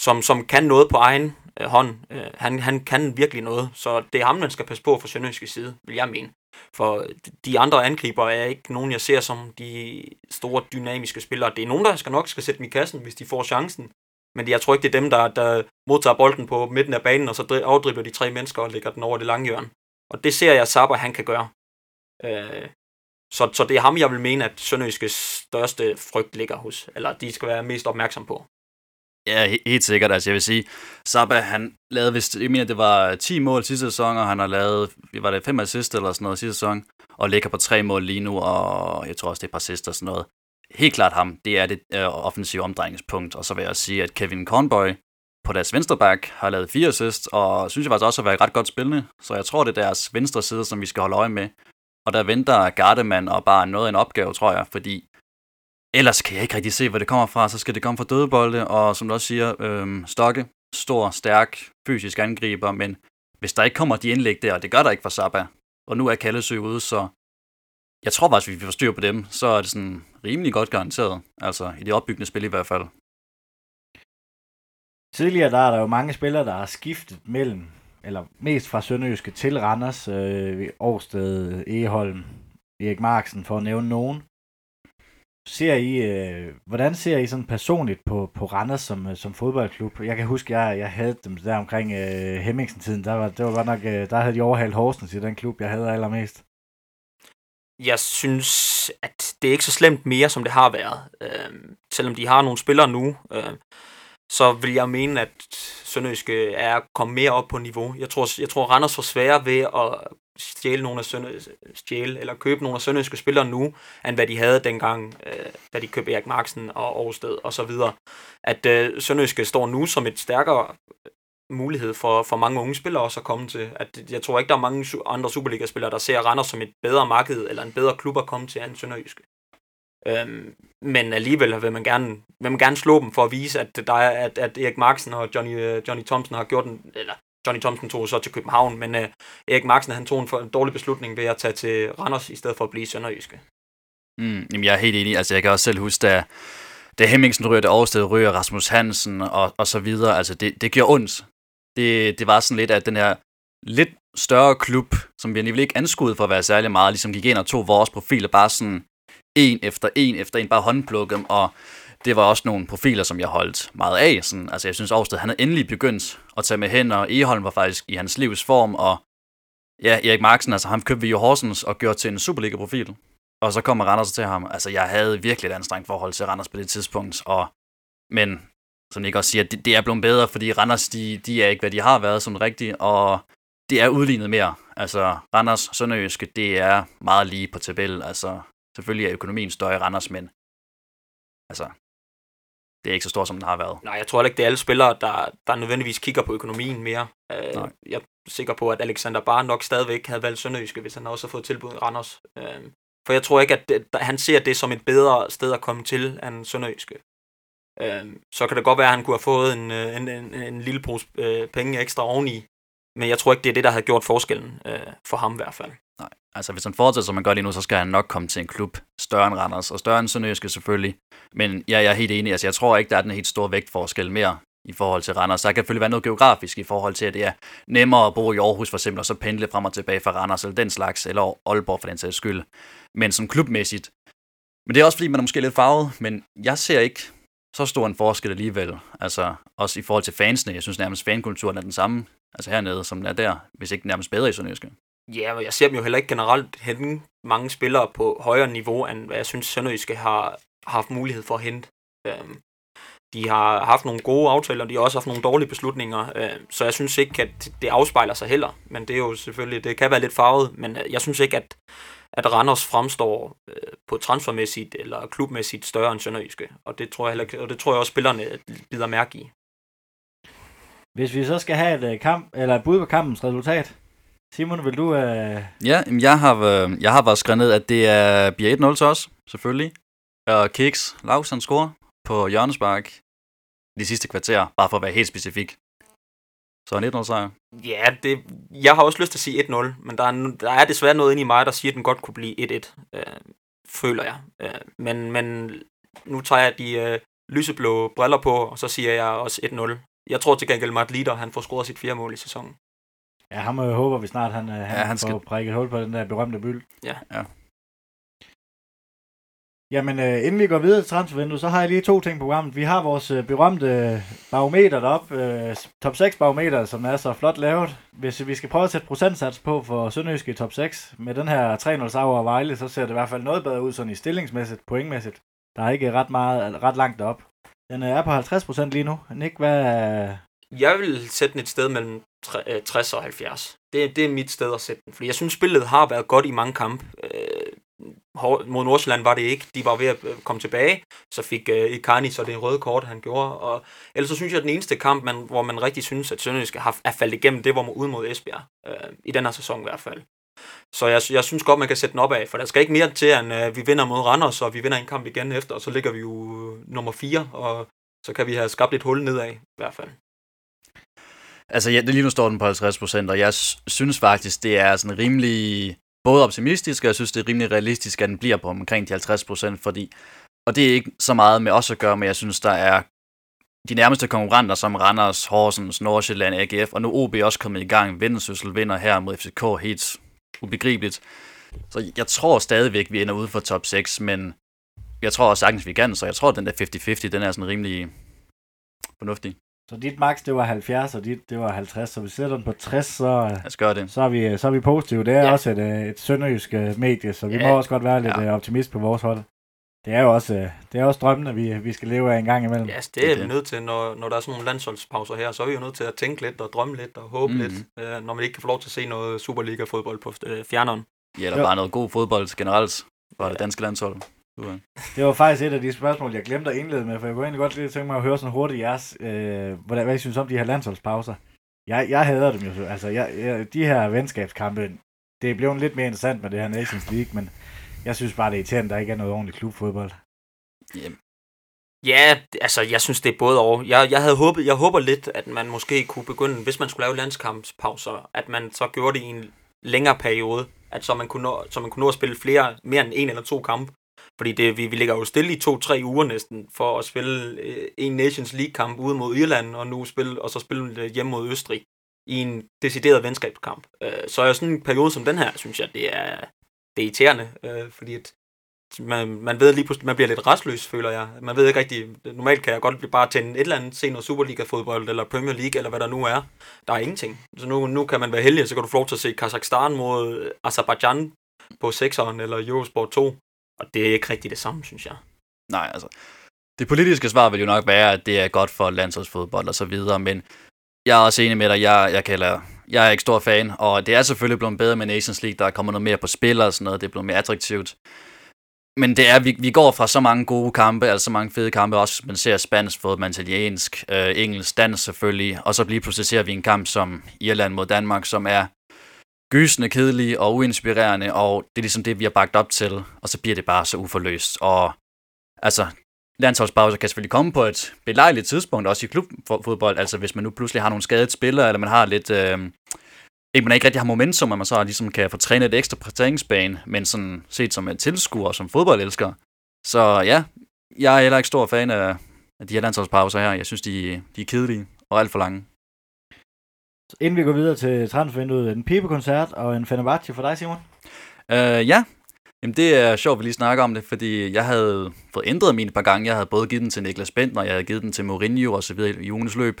som, som kan noget på egen øh, hånd. Øh, han, han kan virkelig noget, så det er ham, man skal passe på fra Sønderjyske side, vil jeg mene. For de andre angriber er ikke nogen, jeg ser som de store dynamiske spillere. Det er nogen, der skal nok skal sætte dem i kassen, hvis de får chancen. Men jeg tror ikke, det er dem, der, der modtager bolden på midten af banen, og så afdribler de tre mennesker og lægger den over det lange hjørne. Og det ser jeg, Saber han kan gøre. Øh, så, så det er ham, jeg vil mene, at Sønderjyskes største frygt ligger hos, eller de skal være mest opmærksom på. Ja, helt sikkert. Altså, jeg vil sige, Saba, han lavede vist, jeg mener, det var 10 mål sidste sæson, og han har lavet, var det 5 assist eller sådan noget sidste sæson, og ligger på tre mål lige nu, og jeg tror også, det er et par assist og sådan noget. Helt klart ham, det er det øh, offensive omdrejningspunkt, og så vil jeg sige, at Kevin Conboy på deres venstre back har lavet fire assist, og synes jeg faktisk også har været ret godt spillende, så jeg tror, det er deres venstre side, som vi skal holde øje med. Og der venter Gardemann og bare noget af en opgave, tror jeg, fordi ellers kan jeg ikke rigtig se, hvor det kommer fra. Så skal det komme fra dødebolde, og som du også siger, øh, Stokke, stor, stærk, fysisk angriber, men hvis der ikke kommer de indlæg der, og det gør der ikke for Saba, og nu er Kallesø ude, så jeg tror faktisk, hvis vi får styr på dem, så er det sådan rimelig godt garanteret. Altså i det opbyggende spil i hvert fald. Tidligere der er der jo mange spillere, der har skiftet mellem, eller mest fra Sønderjyske til Randers, øh, Årsted, Eholm, Erik Marksen, for at nævne nogen. Ser I, øh, hvordan ser I sådan personligt på, på Randers som, øh, som fodboldklub? Jeg kan huske, jeg, jeg havde dem der omkring øh, Hemmingsen-tiden. Der var, det var godt nok, øh, der havde de overhalet Horsens i den klub, jeg havde allermest. Jeg synes, at det er ikke så slemt mere, som det har været. Øh, selvom de har nogle spillere nu, øh, så vil jeg mene, at Sønderjyske øh, er kommet mere op på niveau. Jeg tror, jeg tror Randers får sværere ved at stjæle nogle af stjæle, eller købe nogle af sønderjyske spillere nu, end hvad de havde dengang, øh, da de købte Erik Marksen og Aarhusted og så videre. At øh, Sønderjyske står nu som et stærkere mulighed for, for mange unge spillere også at komme til. At jeg tror ikke, der er mange andre Superliga-spillere, der ser Randers som et bedre marked eller en bedre klub at komme til end Sønderjyske. Øhm, men alligevel vil man, gerne, vil man gerne slå dem for at vise, at, der er, at, at Erik Marksen og Johnny, øh, Johnny Thompson har gjort en, eller Johnny Thompson tog så til København, men uh, Erik Marksen han tog en, for, en dårlig beslutning ved at tage til Randers, i stedet for at blive Sønderjyske. Mm, jamen, jeg er helt enig. Altså, jeg kan også selv huske, da, da Hemmingsen ryger, da Aarhusted ryger, Rasmus Hansen og, og så videre. Altså, det, det gjorde ondt. Det, det var sådan lidt, at den her lidt større klub, som vi alligevel ikke anskuede for at være særlig meget, ligesom gik ind og tog vores profiler bare sådan en efter en efter en, bare håndplukke dem, og det var også nogle profiler, som jeg holdt meget af. Sådan, altså jeg synes Aarhusted, han havde endelig begyndt at tage med hen, og Eholm var faktisk i hans livs form, og ja, Erik Marksen, altså ham købte vi jo Horsens og gjorde til en Superliga-profil. Og så kommer Randers til ham. Altså jeg havde virkelig et anstrengt forhold til Randers på det tidspunkt, og men som Nick også siger, det, det er blevet bedre, fordi Randers, de, de er ikke, hvad de har været som rigtigt, og det er udlignet mere. Altså, Randers Sønderjyske, det er meget lige på tabel. Altså, selvfølgelig er økonomien større i Randers, men altså, det er ikke så stort, som den har været. Nej, jeg tror ikke, det er alle spillere, der, der nødvendigvis kigger på økonomien mere. Øh, Nej. Jeg er sikker på, at Alexander Bar nok stadigvæk havde valgt Sønderjyske, hvis han også har fået tilbud i Randers. Øh, for jeg tror ikke, at det, han ser det som et bedre sted at komme til end Sønderjyske. Øh, så kan det godt være, at han kunne have fået en, øh, en, en, en lille pose øh, penge ekstra oveni. Men jeg tror ikke, det er det, der har gjort forskellen øh, for ham i hvert fald. Altså hvis han fortsætter, som man gør lige nu, så skal han nok komme til en klub større end Randers, og større end Sønderjyske selvfølgelig. Men ja, jeg er helt enig, altså jeg tror ikke, der er den helt store vægtforskel mere i forhold til Randers. Der kan selvfølgelig være noget geografisk i forhold til, at det er nemmere at bo i Aarhus for eksempel, og så pendle frem og tilbage fra Randers eller den slags, eller Aalborg for den sags skyld. Men som klubmæssigt, men det er også fordi, man er måske lidt farvet, men jeg ser ikke så stor en forskel alligevel. Altså også i forhold til fansene. Jeg synes nærmest fankulturen er den samme altså hernede, som den er der, hvis ikke nærmest bedre i Sønderjyske. Ja, men jeg ser dem jo heller ikke generelt hente mange spillere på højere niveau, end hvad jeg synes Sønderjyske har, haft mulighed for at hente. Øhm, de har haft nogle gode aftaler, de har også haft nogle dårlige beslutninger, øh, så jeg synes ikke, at det afspejler sig heller. Men det er jo selvfølgelig, det kan være lidt farvet, men øh, jeg synes ikke, at, at Randers fremstår øh, på transfermæssigt eller klubmæssigt større end Sønderjyske. Og det tror jeg, heller, og det tror jeg også, spillerne øh, bider mærke i. Hvis vi så skal have et, øh, kamp, eller et bud på kampens resultat, Simon, vil du... Øh... Ja, jeg har, øh, jeg har bare skrevet ned, at det er, bliver 1-0 til os, selvfølgelig. Og Kiks Lausen score på hjørnespark de sidste kvarter, bare for at være helt specifik. Så en 1-0 sejr. Ja, det, jeg har også lyst til at sige 1-0, men der er, der er desværre noget inde i mig, der siger, at den godt kunne blive 1-1, øh, føler jeg. Øh, men, men nu tager jeg de øh, lyseblå briller på, og så siger jeg også 1-0. Jeg tror til gengæld, Matt Lieder, han får scoret sit fjerde mål i sæsonen. Ja, ham håber vi snart, han, han, ja, han får skal... prikket hul på den der berømte byld. Ja. ja. Jamen, øh, inden vi går videre til transfervinduet, så har jeg lige to ting på programmet. Vi har vores øh, berømte barometer deroppe, øh, top 6 barometer, som er så flot lavet. Hvis vi skal prøve at sætte procentsats på for Sønderjyske i top 6, med den her 3-0 sejr over Vejle, så ser det i hvert fald noget bedre ud sådan i stillingsmæssigt, pointmæssigt. Der er ikke ret, meget, ret langt op. Den er på 50% lige nu. Nick, hvad... Jeg vil sætte den et sted mellem 60 øh, og 70. Det, det er mit sted at sætte den, fordi jeg synes, spillet har været godt i mange kampe øh, mod Nordsjælland var det ikke. De var ved at øh, komme tilbage. Så fik uh, Icarni så det røde kort, han gjorde. Og ellers så synes jeg, at den eneste kamp, man, hvor man rigtig synes, at Sønderjysk har, er faldet igennem, det var ud mod Esbjerg. I den her sæson i hvert fald. Så jeg, jeg synes godt, man kan sætte den op af, for der skal ikke mere til, end vi vinder mod Randers, og vi vinder en kamp igen efter, og så ligger vi jo nummer 4, og så kan vi have skabt et hul nedad i hvert fald. Altså, ja, lige nu står den på 50 procent, og jeg synes faktisk, det er sådan rimelig både optimistisk, og jeg synes, det er rimelig realistisk, at den bliver på omkring de 50 procent, fordi, og det er ikke så meget med os at gøre, men jeg synes, der er de nærmeste konkurrenter, som Randers, Horsens, Nordsjælland, AGF, og nu OB også kommet i gang. Vendsyssel vinder her mod FCK helt ubegribeligt. Så jeg tror stadigvæk, vi ender ude for top 6, men jeg tror også sagtens, vi kan, så jeg tror, at den der 50-50, den er sådan rimelig fornuftig. Så dit max, det var 70, og dit, det var 50. Så vi sætter den på 60, så, gør det. så, er, vi, så er vi positive. Det er ja. også et, øh, et sønderjysk øh, medie, så vi ja. må også godt være lidt ja. Øh, optimist på vores hold. Det er jo også, det er også drømmene, vi, vi skal leve af en gang imellem. Ja, yes, det er vi nødt til, når, når der er sådan nogle landsholdspauser her, så er vi jo nødt til at tænke lidt og drømme lidt og håbe mm-hmm. lidt, øh, når man ikke kan få lov til at se noget Superliga-fodbold på øh, fjerneren. Ja, eller jo. bare noget god fodbold generelt fra ja. det danske landshold. Det var faktisk et af de spørgsmål, jeg glemte at indlede med, for jeg kunne egentlig godt lige tænke mig at høre sådan hurtigt jeres, øh, hvad, hvad I synes om de her landsholdspauser. Jeg, jeg hader dem jo. Altså, jeg, jeg, de her venskabskampe, det er blevet lidt mere interessant med det her Nations League, men jeg synes bare, det er irriterende, der ikke er noget ordentligt klubfodbold. Yeah. Ja, altså jeg synes det er både og. Jeg, jeg havde håbet, jeg håber lidt, at man måske kunne begynde, hvis man skulle lave landskampspauser, at man så gjorde det i en længere periode, at så man kunne nå, så man kunne nå at spille flere, mere end en eller to kampe, fordi det, vi, vi ligger jo stille i to-tre uger næsten for at spille øh, en Nations League-kamp ude mod Irland, og nu spille, og så spille øh, hjemme mod Østrig i en decideret venskabskamp. Øh, så er sådan en periode som den her, synes jeg, det er, det er irriterende, øh, fordi at man, man ved lige pludselig, man bliver lidt restløs, føler jeg. Man ved ikke rigtig, normalt kan jeg godt blive bare tænde et eller andet, se noget Superliga-fodbold, eller Premier League, eller hvad der nu er. Der er ingenting. Så nu, nu kan man være heldig, så kan du få lov til at se Kazakhstan mod øh, Azerbaijan på 6'eren, eller Eurosport 2. Og det er ikke rigtig det samme, synes jeg. Nej, altså. Det politiske svar vil jo nok være, at det er godt for landsholdsfodbold og så videre, men jeg er også enig med dig, jeg, jeg, kalder, jeg er ikke stor fan, og det er selvfølgelig blevet bedre med Nations League, der er kommet noget mere på spil og sådan noget, det er blevet mere attraktivt. Men det er, vi, vi går fra så mange gode kampe, altså så mange fede kampe, også man ser spansk fodbold, italiensk, øh, engelsk, dansk selvfølgelig, og så lige pludselig ser vi en kamp som Irland mod Danmark, som er gysende kedelige og uinspirerende, og det er ligesom det, vi har bagt op til, og så bliver det bare så uforløst. Og altså, landsholdspauser kan selvfølgelig komme på et belejligt tidspunkt, også i klubfodbold, altså hvis man nu pludselig har nogle skadede spillere, eller man har lidt... Øh, ikke, man ikke rigtig har momentum, at man så ligesom kan få trænet et ekstra på men sådan set som en tilskuer, som fodboldelsker. Så ja, jeg er heller ikke stor fan af, af de her landsholdspauser her. Jeg synes, de, de er kedelige og alt for lange. Inden vi går videre til transfervinduet, en pibekoncert og en Fenerbahce for dig, Simon? Uh, ja, Jamen, det er sjovt, at vi lige snakker om det, fordi jeg havde fået ændret mine et par gange. Jeg havde både givet den til Niklas Bentner, jeg havde givet den til Mourinho og så videre i ugens løb.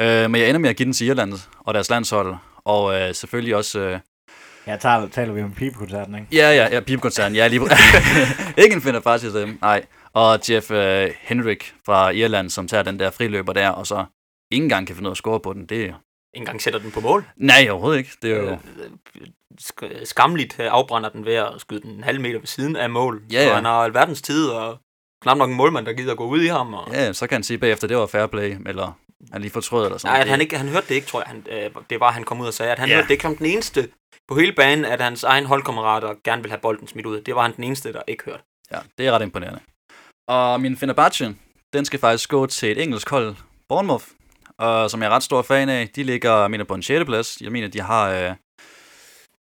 Uh, men jeg ender med at give den til Irland og deres landshold. Og uh, selvfølgelig også... Uh, Ja, taler, taler vi om pibekoncerten, ikke? Ja, ja, ja, pibekoncerten. Ja, lige ikke en finder faktisk dem, nej. Og Jeff uh, Henrik fra Irland, som tager den der friløber der, og så ingen gang kan finde ud af at score på den. Det, engang sætter den på mål. Nej, overhovedet ikke. Det er jo... Øh, sk- skamligt øh, afbrænder den ved at skyde den en halv meter ved siden af mål. Ja, Så ja. han har alverdens tid, og knap nok en målmand, der gider at gå ud i ham. Og... Ja, så kan han sige bagefter, det var fair play, eller han lige fortrød eller sådan Nej, at noget. han, ikke, han hørte det ikke, tror jeg. Han, øh, det var, han kom ud og sagde, at han Ja. hørte det ikke som den eneste på hele banen, at hans egen holdkammerater gerne vil have bolden smidt ud. Det var han den eneste, der ikke hørte. Ja, det er ret imponerende. Og min Fenerbahce, den skal faktisk gå til et engelsk hold, Bournemouth, og som jeg er ret stor fan af. De ligger, jeg mener, på en 6. plads. Jeg mener, de har øh,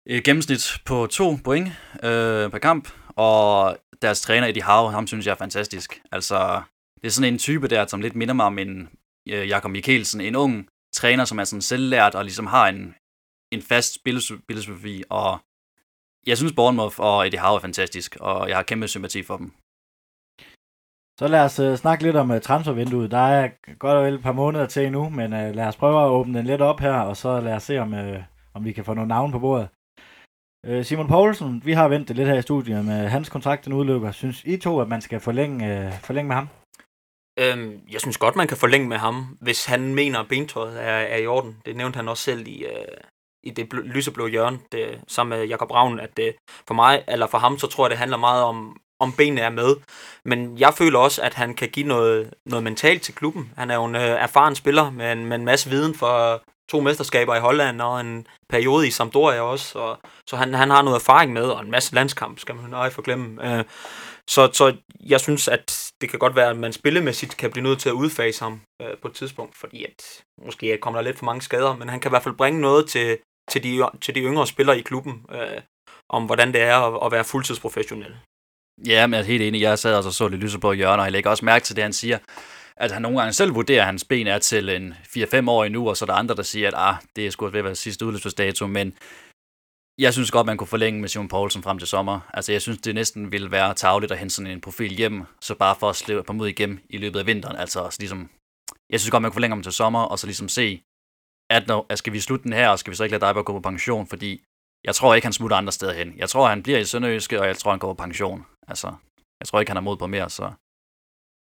et gennemsnit på to point øh, per kamp, og deres træner, Eddie Howe, ham synes jeg er fantastisk. Altså, det er sådan en type der, som lidt minder mig om en øh, Jakob Mikkelsen, en ung træner, som er sådan selvlært og ligesom har en, en fast spillesofi, og jeg synes Bournemouth og Eddie Howe er fantastisk, og jeg har kæmpe sympati for dem. Så lad os uh, snakke lidt om uh, transfervinduet. Der er godt og vel et par måneder til endnu, men uh, lad os prøve at åbne den lidt op her, og så lad os se, om, uh, om vi kan få nogle navn på bordet. Uh, Simon Poulsen, vi har ventet lidt her i studiet med hans kontrakt, den udløber. Synes I to, at man skal forlænge, uh, forlænge med ham? Øhm, jeg synes godt, man kan forlænge med ham, hvis han mener, at bentøjet er, er i orden. Det nævnte han også selv i, øh, i det bl- lyseblå hjørne, det, sammen med Jakob Ravn, at det, for mig, eller for ham, så tror jeg, det handler meget om, om benene er med. Men jeg føler også, at han kan give noget, noget mentalt til klubben. Han er jo en øh, erfaren spiller med en, med en masse viden for to mesterskaber i Holland og en periode i Sampdoria også. Og, så han, han har noget erfaring med, og en masse landskamp, skal man ikke forglemme. Øh, så, så jeg synes, at det kan godt være, at man spillemæssigt kan blive nødt til at udfase ham øh, på et tidspunkt, fordi at måske kommer der lidt for mange skader, men han kan i hvert fald bringe noget til, til, de, til de yngre spillere i klubben, øh, om hvordan det er at, at være fuldtidsprofessionel. Ja, men jeg er helt enig. Jeg sad også og så lidt lyse på hjørnet, og jeg lægger også mærke til det, han siger. At han nogle gange selv vurderer, at hans ben er til en 4-5 år endnu, og så er der andre, der siger, at ah, det er sgu ved at være sidste udløbsdato, men jeg synes godt, man kunne forlænge med Simon Poulsen frem til sommer. Altså, jeg synes, det næsten ville være tageligt at hente sådan en profil hjem, så bare for at slippe på mod igennem i løbet af vinteren. Altså, så ligesom, jeg synes godt, man kunne forlænge ham til sommer, og så ligesom se, at, når, skal vi slutte den her, og skal vi så ikke lade dig bare gå på pension, fordi jeg tror ikke, han smutter andre steder hen. Jeg tror, han bliver i Sønderjyske, og jeg tror, han går på pension. Altså, jeg tror ikke, han har mod på mere, så...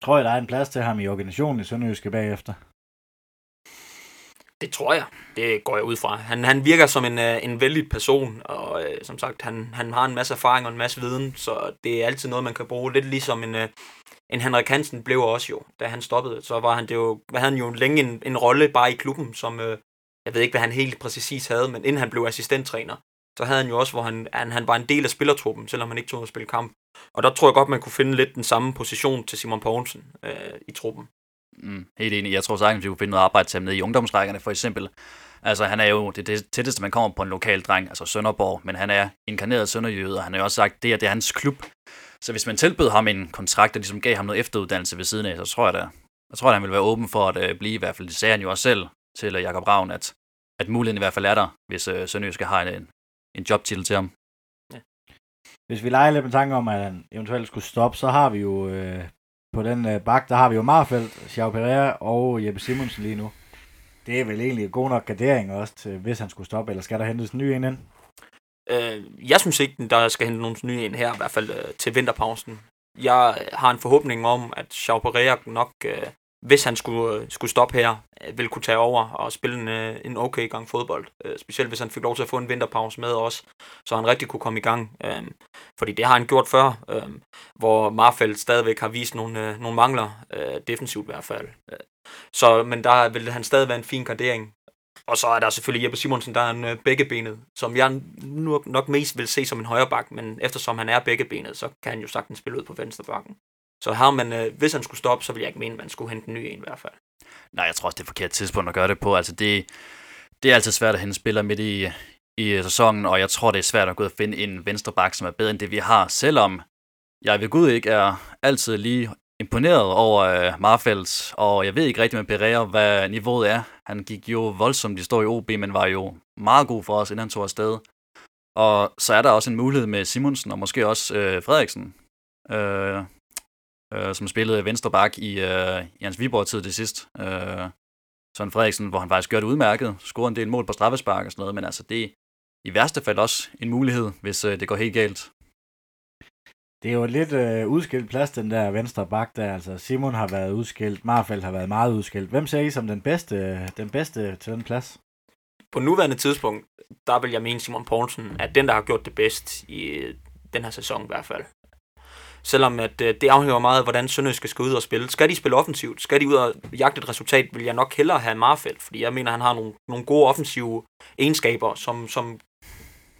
Tror jeg, der er en plads til ham i organisationen i Sønderjyske bagefter? Det tror jeg. Det går jeg ud fra. Han, han virker som en, øh, en vældig person, og øh, som sagt, han, han har en masse erfaring og en masse viden, så det er altid noget, man kan bruge. Lidt ligesom en, øh, en Henrik Hansen blev også jo, da han stoppede. Så var han, det jo, havde han jo længe en, en rolle bare i klubben, som øh, jeg ved ikke, hvad han helt præcis havde, men inden han blev assistenttræner, så havde han jo også, hvor han, han, han var en del af spillertruppen, selvom han ikke tog at spille kamp. Og der tror jeg godt, man kunne finde lidt den samme position til Simon Poulsen øh, i truppen. Mm, helt enig. Jeg tror sagtens, vi kunne finde noget arbejde til ham nede i ungdomsrækkerne, for eksempel. Altså, han er jo det, det tætteste, man kommer på en lokal dreng, altså Sønderborg, men han er inkarneret sønderjyde, og han har jo også sagt, det er, det er hans klub. Så hvis man tilbød ham en kontrakt, der ligesom gav ham noget efteruddannelse ved siden af, så tror jeg da, jeg tror, at han vil være åben for at øh, blive i hvert fald. Det sagde han jo også selv til øh, Jakob Ravn, at, at muligheden i hvert fald er der, hvis øh, Sønderjyske har en, en jobtitel til ham. Hvis vi leger lidt med tanke om, at han eventuelt skulle stoppe, så har vi jo øh, på den øh, bak, der har vi jo Marfeldt, Xiao Pereira og Jeppe Simonsen lige nu. Det er vel egentlig en god nok gardering også, til, hvis han skulle stoppe, eller skal der hentes en ny en ind? Øh, jeg synes ikke, der skal hente nogen nye ind her, i hvert fald øh, til vinterpausen. Jeg har en forhåbning om, at Xiao Pereira nok, øh, hvis han skulle, øh, skulle stoppe her, øh, vil kunne tage over og spille en, øh, en okay gang fodbold. Specielt hvis han fik lov til at få en vinterpause med os, så han rigtig kunne komme i gang. Fordi det har han gjort før, hvor Marfeldt stadigvæk har vist nogle, nogle mangler, defensivt i hvert fald. Så, men der vil han stadig være en fin gardering. Og så er der selvfølgelig Jeppe Simonsen, der er en øh, beggebenet, som jeg nu nok mest vil se som en højreback, men eftersom han er beggebenet, så kan han jo sagtens spille ud på venstrebakken. Så har man, øh, hvis han skulle stoppe, så vil jeg ikke mene, at man skulle hente en ny en i hvert fald. Nej, jeg tror også, det er et forkert tidspunkt at gøre det på. Altså, det, det er altid svært at hente spiller midt i, i sæsonen, og jeg tror, det er svært at gå ud og finde en venstreback, som er bedre end det, vi har, selvom jeg ved Gud ikke er altid lige imponeret over øh, Marfeldt, og jeg ved ikke rigtig med Pereira, hvad niveauet er. Han gik jo voldsomt i står i OB, men var jo meget god for os, inden han tog afsted. Og så er der også en mulighed med Simonsen, og måske også øh, Frederiksen, øh, uh, som spillede venstreback i, uh, i hans Viborg-tid det sidst. Uh, Søren Frederiksen, hvor han faktisk gjorde det udmærket, scorede en del mål på straffespark og sådan noget, men altså det er i værste fald også en mulighed, hvis uh, det går helt galt. Det er jo et lidt øh, udskilt plads, den der venstre bak der. Altså, Simon har været udskilt, Marfeldt har været meget udskilt. Hvem ser I som den bedste, den bedste til den plads? på nuværende tidspunkt, der vil jeg mene Simon Poulsen, at den, der har gjort det bedst i øh, den her sæson i hvert fald. Selvom at, øh, det afhænger meget af, hvordan Sønderjyske skal ud og spille. Skal de spille offensivt? Skal de ud og jagte et resultat? Vil jeg nok hellere have Marfeldt, fordi jeg mener, han har nogle, nogle gode offensive egenskaber, som, som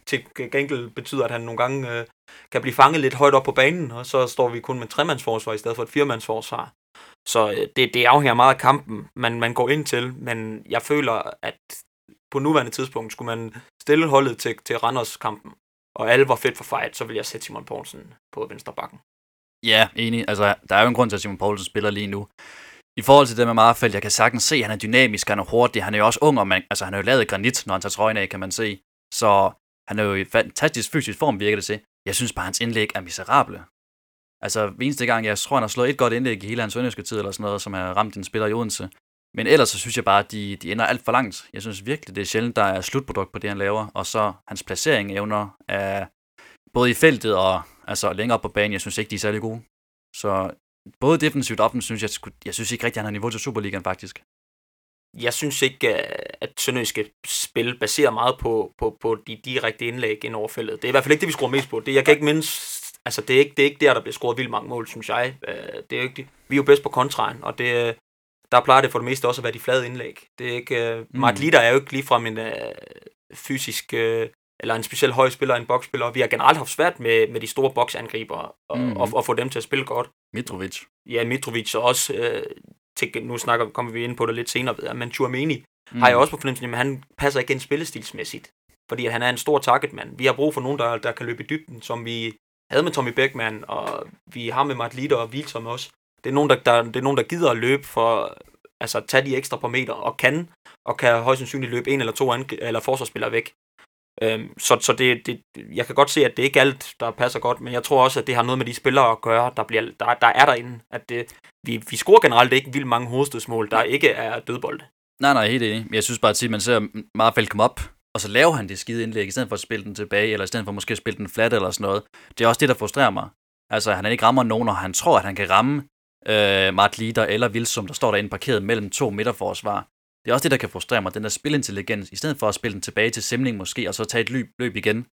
til gengæld betyder, at han nogle gange øh, kan blive fanget lidt højt op på banen, og så står vi kun med tremandsforsvar i stedet for et firemandsforsvar. Så øh, det, det afhænger meget af kampen, man, man går ind til, men jeg føler, at på nuværende tidspunkt skulle man stille holdet til, til Randers-kampen, og alle var fedt for fight, så vil jeg sætte Simon Poulsen på venstre bakken. Ja, enig. Altså, der er jo en grund til, at Simon Poulsen spiller lige nu. I forhold til det med Marfeldt, jeg kan sagtens se, at han er dynamisk, han er hurtig, han er jo også ung, og man, altså, han er jo lavet granit, når han tager trøjen af, kan man se. Så han er jo i fantastisk fysisk form, virker det til. Jeg synes bare, at hans indlæg er miserable. Altså, hver eneste gang, jeg tror, han har slået et godt indlæg i hele hans sønderjyske tid, eller sådan noget, som har ramt en spiller i Odense. Men ellers så synes jeg bare, at de, de ender alt for langt. Jeg synes virkelig, det er sjældent, der er slutprodukt på det, han laver. Og så hans placering evner er både i feltet og altså længere op på banen, jeg synes ikke, de er særlig gode. Så både defensivt og offensivt, synes jeg, jeg synes ikke rigtig, at han har niveau til Superligaen faktisk. Jeg synes ikke, øh, at Sønderjyske spil baserer meget på, på, på de direkte indlæg ind over feltet. Det er i hvert fald ikke det, vi skruer mest på. Det, jeg kan ikke mindst altså det er, ikke, det er ikke der, der bliver scoret vildt mange mål, synes jeg. Øh, det er ikke, vi er jo bedst på kontraen, og det, der plejer det for det meste også at være de flade indlæg. Det er ikke, Mark mm. Litter er jo ikke ligefrem en uh, fysisk, uh, eller en speciel høj spiller, en boksspiller. Vi har generelt haft svært med, med de store boksangriber, og, mm. og, og få dem til at spille godt. Mitrovic. Ja, Mitrovic, og også, uh, til, nu snakker, kommer vi ind på det lidt senere, men Chouameni mm. har jeg også på fornemmelsen, at han passer igen spillestilsmæssigt. Fordi han er en stor targetmand. Vi har brug for nogen, der, der kan løbe i dybden, som vi havde med Tommy Beckmann, og vi har med Matt Litter og Wilson også. Det er nogen, der, der, det er nogen, der gider at løbe for altså tage de ekstra par meter, og kan, og kan højst sandsynligt løbe en eller to angri- eller forsvarsspillere væk. Øhm, så så det, det, jeg kan godt se, at det ikke er alt, der passer godt, men jeg tror også, at det har noget med de spillere at gøre, der, bliver, der, der er derinde. At det, vi, vi scorer generelt ikke vildt mange hovedstødsmål, der ikke er dødbold. Nej, nej, helt enig. Jeg synes bare at man ser Marfald komme op, og så laver han det skide indlæg, i stedet for at spille den tilbage, eller i stedet for måske at spille den flat eller sådan noget. Det er også det, der frustrerer mig. Altså, han ikke rammer nogen, og han tror, at han kan ramme øh, Mart Lider eller Vilsum, der står derinde parkeret mellem to midterforsvar. Det er også det, der kan frustrere mig, den der spilintelligens. I stedet for at spille den tilbage til Simling måske, og så tage et løb, løb igen,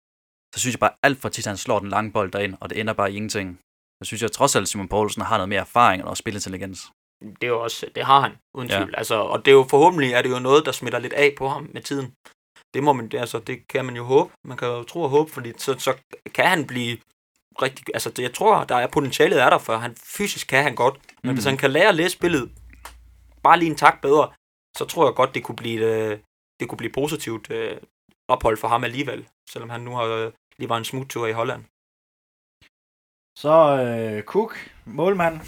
så synes jeg bare alt for tit, han slår den lange bold derind, og det ender bare i ingenting. Så synes jeg trods alt, Simon Poulsen har noget mere erfaring og spilintelligens. Det er jo også, det har han, uden tvivl. Ja. Altså, og det er jo forhåbentlig, er det jo noget, der smitter lidt af på ham med tiden det må man, altså, det kan man jo håbe. Man kan jo tro og håbe, fordi så, så kan han blive rigtig, altså jeg tror, der er potentialet er der, for han fysisk kan han godt, men mm. hvis han kan lære at læse spillet bare lige en tak bedre, så tror jeg godt, det kunne blive, øh, det kunne blive positivt øh, ophold for ham alligevel, selvom han nu har øh, lige var en smuttur i Holland. Så øh, Cook, målmand,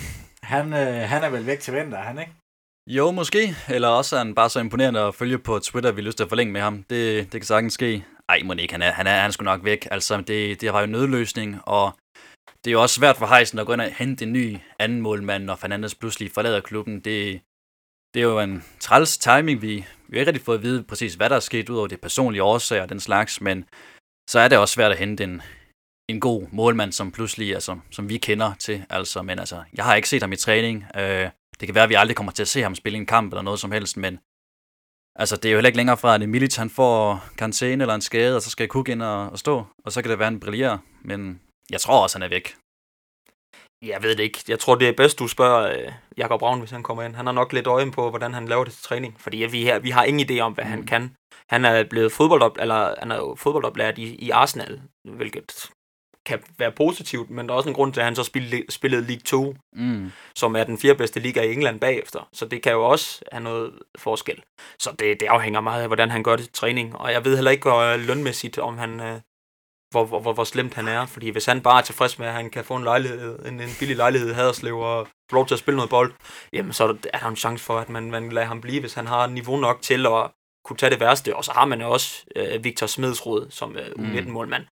han, øh, han er vel væk til vinter, han ikke? Jo, måske. Eller også er han bare så imponerende at følge på Twitter, at vi har lyst til at forlænge med ham. Det, det kan sagtens ske. Ej, må ikke. Han er, han er, han er sgu nok væk. Altså, det, det var jo en nødløsning, og det er jo også svært for Heisen at gå ind og hente en ny anden målmand, når Fernandes pludselig forlader klubben. Det, det er jo en træls timing. Vi, vi har ikke rigtig fået at vide præcis, hvad der er sket, udover det personlige årsager og den slags, men så er det også svært at hente en, en god målmand, som pludselig, altså, som vi kender til. Altså, men altså, jeg har ikke set ham i træning. Øh, det kan være, at vi aldrig kommer til at se ham spille en kamp eller noget som helst, men altså, det er jo heller ikke længere fra, at Milic han får karantæne eller en skade, og så skal Cook ind og, og stå, og så kan det være, en brillere, men jeg tror også, han er væk. Jeg ved det ikke. Jeg tror, det er bedst, du spørger uh, Jakob Braun, hvis han kommer ind. Han har nok lidt øje på, hvordan han laver det til træning. Fordi vi, her, vi har ingen idé om, hvad mm. han kan. Han er blevet fodboldop, eller han er jo fodboldoplært i, i Arsenal, hvilket kan være positivt, men der er også en grund til, at han så spillede, spillede League 2, mm. som er den fjerde bedste liga i England bagefter. Så det kan jo også have noget forskel. Så det, det afhænger meget af, hvordan han gør det træning. Og jeg ved heller ikke uh, lønmæssigt, om han, uh, hvor, hvor, hvor, hvor slemt han er. Fordi hvis han bare er tilfreds med, at han kan få en, lejlighed, en, en billig lejlighed i Haderslev og få lov til at spille noget bold, jamen så er der, er en chance for, at man, man lader ham blive, hvis han har niveau nok til at kunne tage det værste. Og så har man jo også uh, Victor Smedsrod som uh, U19-målmand,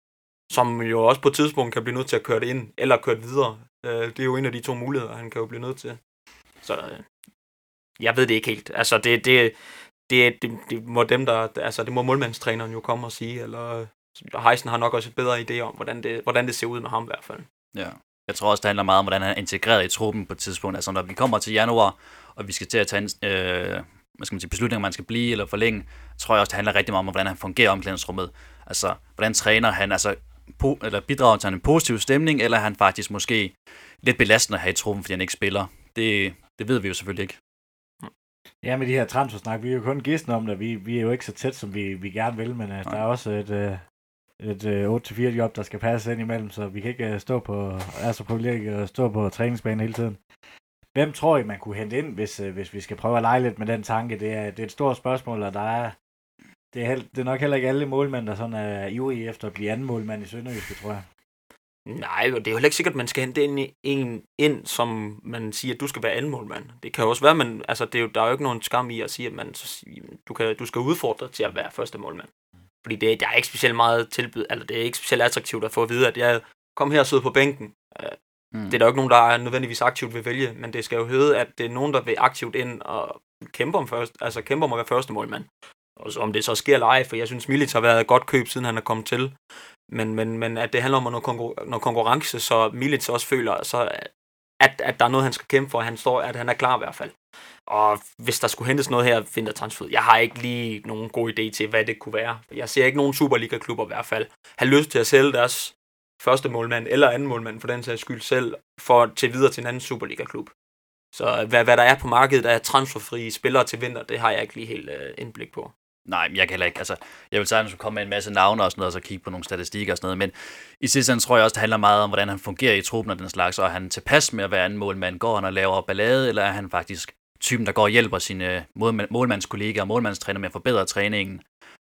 som jo også på et tidspunkt kan blive nødt til at køre det ind, eller køre det videre. Øh, det er jo en af de to muligheder, han kan jo blive nødt til. Så øh, jeg ved det ikke helt. Altså, det, det, det, det, det må dem, der, altså, det må målmandstræneren jo komme og sige, eller øh, Heisen har nok også et bedre idé om, hvordan det, hvordan det ser ud med ham i hvert fald. Ja. Jeg tror også, det handler meget om, hvordan han er integreret i truppen på et tidspunkt. Altså, når vi kommer til januar, og vi skal til at tage en, øh, hvad skal man sige, beslutninger, man skal blive eller forlænge, tror jeg også, det handler rigtig meget om, hvordan han fungerer i omklædningsrummet. Altså, hvordan træner han, altså, po- eller bidrager til en positiv stemning, eller er han faktisk måske lidt belastende at have i truppen, fordi han ikke spiller. Det, det ved vi jo selvfølgelig ikke. Ja, med de her transfersnak, vi er jo kun gidsne om det. Vi, vi er jo ikke så tæt, som vi, vi gerne vil, men uh, der er også et, uh, et uh, 8-4 job, der skal passe ind imellem, så vi kan ikke uh, stå på, altså på at stå på træningsbanen hele tiden. Hvem tror I, man kunne hente ind, hvis, uh, hvis vi skal prøve at lege lidt med den tanke? Det er, det er et stort spørgsmål, og der er, det er, det er nok heller ikke alle målmænd, der sådan er ivrige efter at blive anden målmand i Sønderjyske, tror jeg. Nej, og det er jo heller ikke sikkert, at man skal hente en, en ind, som man siger, at du skal være anden målmand. Det kan jo også være, men altså, det er jo, der er jo ikke nogen skam i at sige, at man, så, du, kan, du skal udfordre til at være første målmand. Fordi det, der er ikke specielt meget tilbud, eller det er ikke specielt attraktivt at få at vide, at jeg kom her og sidder på bænken. Mm. Det er der jo ikke nogen, der er nødvendigvis aktivt vil vælge, men det skal jo hedde, at det er nogen, der vil aktivt ind og kæmpe om, først, altså kæmpe om at være første målmand. Og om det så sker eller ej, for jeg synes, Milic har været et godt køb, siden han er kommet til. Men, men, men at det handler om noget, konkur- noget konkurrence, så Milic også føler, så at, at der er noget, han skal kæmpe for, han, står, at han er klar i hvert fald. Og hvis der skulle hentes noget her finder transfer. jeg har ikke lige nogen god idé til, hvad det kunne være. Jeg ser ikke nogen Superliga-klubber i hvert fald have lyst til at sælge deres første målmand eller anden målmand for den sags skyld selv, for til videre til en anden Superliga-klub. Så øh, hvad, hvad der er på markedet af transferfrie spillere til vinter, det har jeg ikke lige helt øh, indblik på. Nej, jeg kan heller ikke. Altså, jeg vil sagtens komme med en masse navne og sådan noget, og så kigge på nogle statistikker og sådan noget, men i sidste ende tror jeg også, det handler meget om, hvordan han fungerer i truppen og den slags, og er han tilpas med at være en målmand? Går han og laver ballade, eller er han faktisk typen, der går og hjælper sine målmandskollegaer og målmandstræner med at forbedre træningen?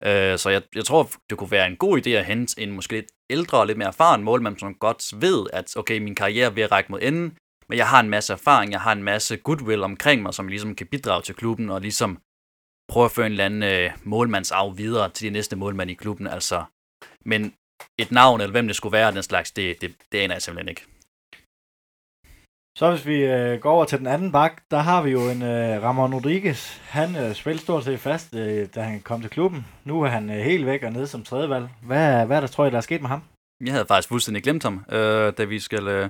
Øh, så jeg, jeg tror, det kunne være en god idé at hente en måske lidt ældre og lidt mere erfaren målmand, som godt ved, at okay, min karriere er ved at række mod enden, men jeg har en masse erfaring, jeg har en masse goodwill omkring mig, som ligesom kan bidrage til klubben og ligesom prøve at føre en eller anden øh, målmandsarv videre til de næste målmand i klubben. Altså. Men et navn, eller hvem det skulle være, den slags, det, det, det aner jeg simpelthen ikke. Så hvis vi øh, går over til den anden bak, der har vi jo en øh, Ramon Rodriguez. Han øh, spillede stort set fast, øh, da han kom til klubben. Nu er han øh, helt væk og nede som tredjevalg. Hvad, hvad er der, tror jeg, der er sket med ham? Jeg havde faktisk fuldstændig glemt ham, øh, da vi skal øh,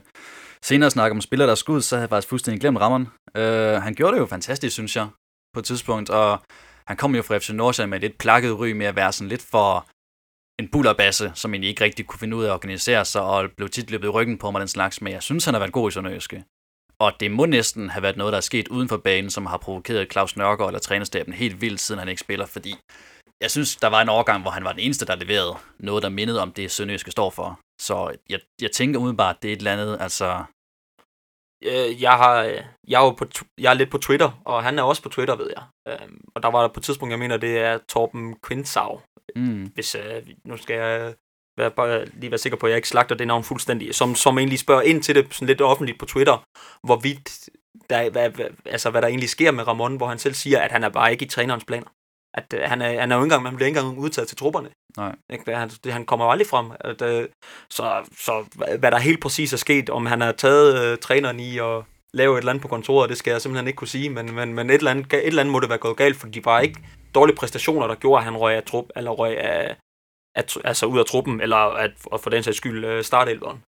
senere snakke om spillere, der er skud, så havde jeg faktisk fuldstændig glemt Ramon. Øh, han gjorde det jo fantastisk, synes jeg, på et tidspunkt, og han kom jo fra FC Nordsjælland med et lidt plakket ry med at være sådan lidt for en bullerbasse, som egentlig ikke rigtig kunne finde ud af at organisere sig, og blev tit løbet i ryggen på mig den slags, men jeg synes, han har været god i Sønderjyske. Og det må næsten have været noget, der er sket uden for banen, som har provokeret Claus Nørgaard eller trænerstaben helt vildt, siden han ikke spiller, fordi jeg synes, der var en overgang, hvor han var den eneste, der leverede noget, der mindede om det, Sønderjyske står for. Så jeg, jeg tænker umiddelbart, det er et eller andet, altså... Øh, jeg, har, jeg, er jo på, jeg er lidt på Twitter, og han er også på Twitter, ved jeg. Øhm, og der var der på et tidspunkt, jeg mener, det er Torben Quintzau. Mm. Hvis, øh, nu skal jeg være, bare lige være sikker på, at jeg ikke slagter det navn fuldstændig, som, som egentlig spørger ind til det sådan lidt offentligt på Twitter, hvorvidt der, hvad, hvad, altså, hvad der egentlig sker med Ramon, hvor han selv siger, at han er bare ikke i trænerens planer. At øh, han, er, han er jo ikke engang, man bliver ikke engang udtaget til trupperne. Nej. Ikke? Han, det, han kommer aldrig frem. At, øh, så, så hvad der helt præcis er sket, om han har taget øh, træneren i at lave et eller andet på kontoret, det skal jeg simpelthen ikke kunne sige, men, men, men et, eller andet, et eller andet må det være gået galt, for de var ikke dårlige præstationer, der gjorde, at han røg af trup, eller røg af, at, altså ud af truppen, eller at, at for den sags skyld øh, startelveren.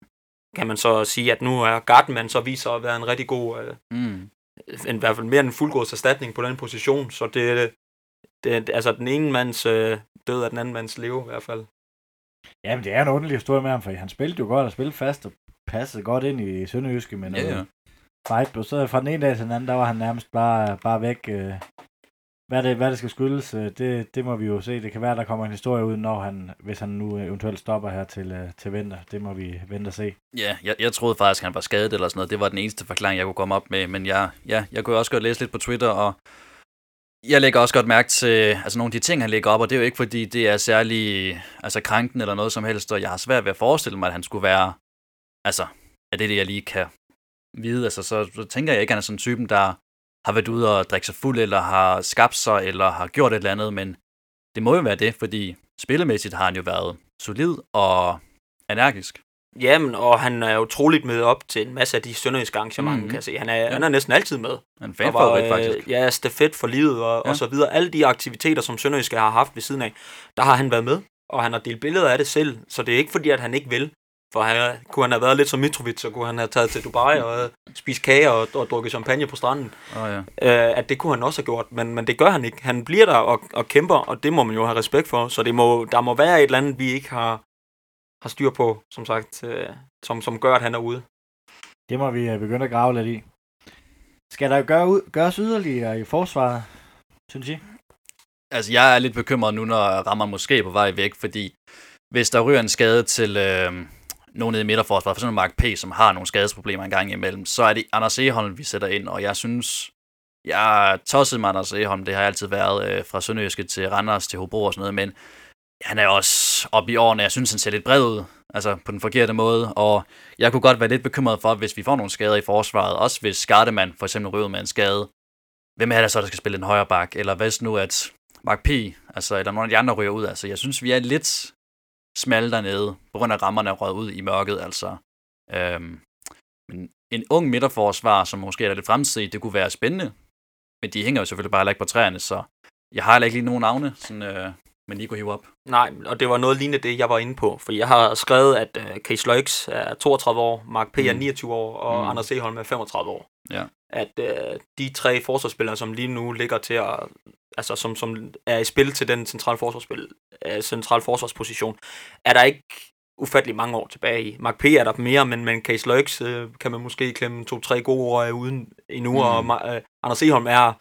Kan man så sige, at nu er Gartman så viser at være en rigtig god, øh, mm. en, i hvert fald mere end en fuldgårds erstatning på den position, så det, det altså den ene mands øh, død er den anden mands leve i hvert fald. Jamen, det er en underlig historie med ham, for han spillede jo godt og spillede fast og passede godt ind i Sønderjyske, men ja, ja. fight, og så fra den ene dag til den anden, der var han nærmest bare, bare væk. Øh, hvad det, hvad det skal skyldes, øh, det, det må vi jo se. Det kan være, der kommer en historie ud, når han, hvis han nu eventuelt stopper her til, øh, til vinter. Det må vi vente og se. Ja, jeg, jeg troede faktisk, han var skadet eller sådan noget. Det var den eneste forklaring, jeg kunne komme op med. Men jeg, ja, jeg kunne også godt læse lidt på Twitter, og jeg lægger også godt mærke til altså nogle af de ting, han lægger op, og det er jo ikke, fordi det er særlig altså, krænkende eller noget som helst, og jeg har svært ved at forestille mig, at han skulle være, altså, er det det, jeg lige kan vide, altså, så, så tænker jeg ikke, at han er sådan en typen, der har været ude og drikke sig fuld, eller har skabt sig, eller har gjort et eller andet, men det må jo være det, fordi spillemæssigt har han jo været solid og energisk. Jamen, og han er utroligt med op til en masse af de sønderjyske arrangementer, mm. kan jeg se. Han er, ja. han er næsten altid med. Han er fanfavorit, øh, faktisk. Ja, stafet for livet og, ja. og så videre. Alle de aktiviteter, som Sønderjyske har haft ved siden af, der har han været med, og han har delt billeder af det selv. Så det er ikke fordi, at han ikke vil. For han, kunne han have været lidt som Mitrovic, så kunne han have taget til Dubai og spist kage og, og drukket champagne på stranden. Oh, ja. Øh, at det kunne han også have gjort, men, men det gør han ikke. Han bliver der og, og kæmper, og det må man jo have respekt for. Så det må, der må være et eller andet, vi ikke har, har styr på, som sagt, øh, som, som gør, at han er ude. Det må vi øh, begynde at grave lidt i. Skal der gøre ud, gøres yderligere i forsvaret, synes I? Altså, jeg er lidt bekymret nu, når Rammer måske er på vej væk, fordi hvis der ryger en skade til øh, nogen nede i midterforsvaret, for eksempel Mark P., som har nogle skadesproblemer en gang imellem, så er det Anders Eholm, vi sætter ind, og jeg synes, jeg er tosset med Anders Eholm, det har jeg altid været øh, fra Sønderjyske til Randers til Hobro og sådan noget, men han er også oppe i årene, jeg synes, han ser lidt bred ud, altså på den forkerte måde, og jeg kunne godt være lidt bekymret for, hvis vi får nogle skader i forsvaret, også hvis Skardemann for eksempel ryger med en skade, hvem er det så, der skal spille en højre bak, eller hvis nu, at Mark P., altså, eller nogle af de andre ryger ud, altså, jeg synes, vi er lidt smalle dernede, på grund af rammerne er røget ud i mørket, altså. Øhm, men en ung midterforsvar, som måske er lidt fremtid, det kunne være spændende, men de hænger jo selvfølgelig bare ikke på træerne, så jeg har heller ikke lige nogen navne, sådan, øh, men lige kunne hive op. Nej, og det var noget lignende det, jeg var inde på. For jeg har skrevet, at uh, Case Løjks er 32 år, Mark P. Mm. er 29 år, og mm. Anders Eholm er 35 år. Ja. At uh, de tre forsvarsspillere, som lige nu ligger til at... Altså, som, som er i spil til den centrale forsvarsspil, uh, centrale forsvarsposition, er der ikke ufattelig mange år tilbage i. Mark P. er der mere, men, men Case Løjks uh, kan man måske klemme to-tre gode år uden endnu, mm. og uh, Anders Eholm er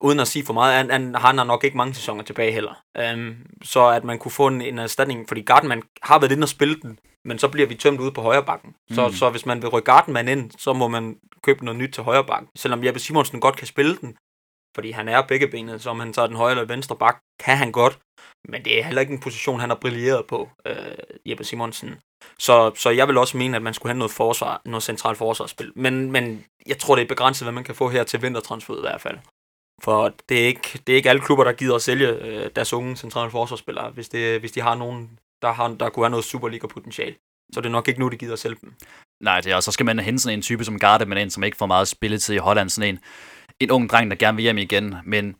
uden at sige for meget, han, han, han har nok ikke mange sæsoner tilbage heller. Um, så at man kunne få en, en erstatning, fordi Gardenman har været inde og spille den, men så bliver vi tømt ude på højre bakken. Mm. Så, så hvis man vil rykke Gardenman ind, så må man købe noget nyt til højre bakken. Selvom Jeppe Simonsen godt kan spille den, fordi han er begge benet, så om han tager den højre eller venstre bak, kan han godt. Men det er heller ikke en position, han har brilleret på, øh, Jeppe Simonsen. Så, så jeg vil også mene, at man skulle have noget forsvar, noget centralt forsvarsspil. Men, men jeg tror, det er begrænset, hvad man kan få her til vintertransferet i hvert fald. For det er ikke, det er ikke alle klubber, der gider at sælge øh, deres unge centrale forsvarsspillere, hvis, det, hvis de har nogen, der, har, der kunne have noget Superliga-potentiale. Så det er nok ikke nu, de gider at sælge dem. Nej, det er, og så skal man hente sådan en type som Garde, men en, som ikke får meget spilletid i Holland. Sådan en, en ung dreng, der gerne vil hjem igen. Men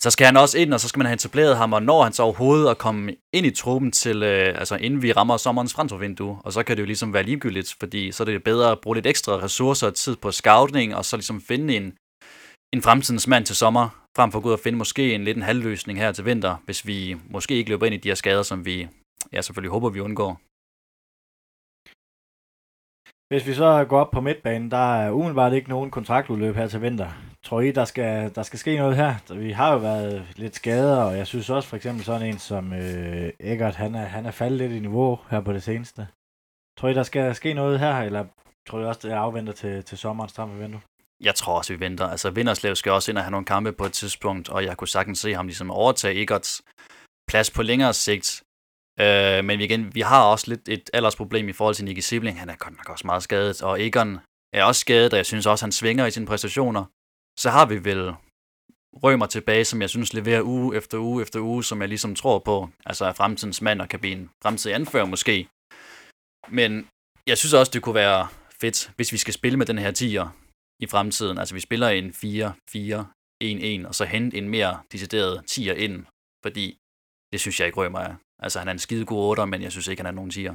så skal han også ind, og så skal man have etableret ham, og når han så overhovedet at komme ind i truppen til, øh, altså inden vi rammer sommerens transfervindue, og så kan det jo ligesom være ligegyldigt, fordi så er det bedre at bruge lidt ekstra ressourcer og tid på scouting, og så ligesom finde en, en fremtidens mand til sommer, frem for at gå ud og finde måske en lidt en halvløsning her til vinter, hvis vi måske ikke løber ind i de her skader, som vi ja, selvfølgelig håber, vi undgår. Hvis vi så går op på midtbanen, der er umiddelbart ikke nogen kontraktudløb her til vinter. Tror I, der skal, der skal ske noget her? Vi har jo været lidt skader, og jeg synes også for eksempel sådan en som øh, Eggert, han er, han er faldet lidt i niveau her på det seneste. Tror I, der skal ske noget her, eller tror I også, det afventer til, til sommerens transfervindue? Jeg tror også, vi venter. Altså, Vinderslev skal også ind og have nogle kampe på et tidspunkt, og jeg kunne sagtens se ham ligesom overtage Egerts plads på længere sigt. Øh, men igen, vi har også lidt et aldersproblem i forhold til Nicky Sibling. Han er godt nok også meget skadet, og Egon er også skadet, og jeg synes også, han svinger i sine præstationer. Så har vi vel Rømer tilbage, som jeg synes leverer uge efter uge efter uge, som jeg ligesom tror på, altså er fremtidens mand og kan blive en fremtidig anfører måske. Men jeg synes også, det kunne være fedt, hvis vi skal spille med den her tiger, i fremtiden. Altså vi spiller en 4-4-1-1, og så hente en mere decideret 10'er ind, fordi det synes jeg ikke rømer af. Altså han er en skide god 8'er, men jeg synes ikke, han er nogen 10'er.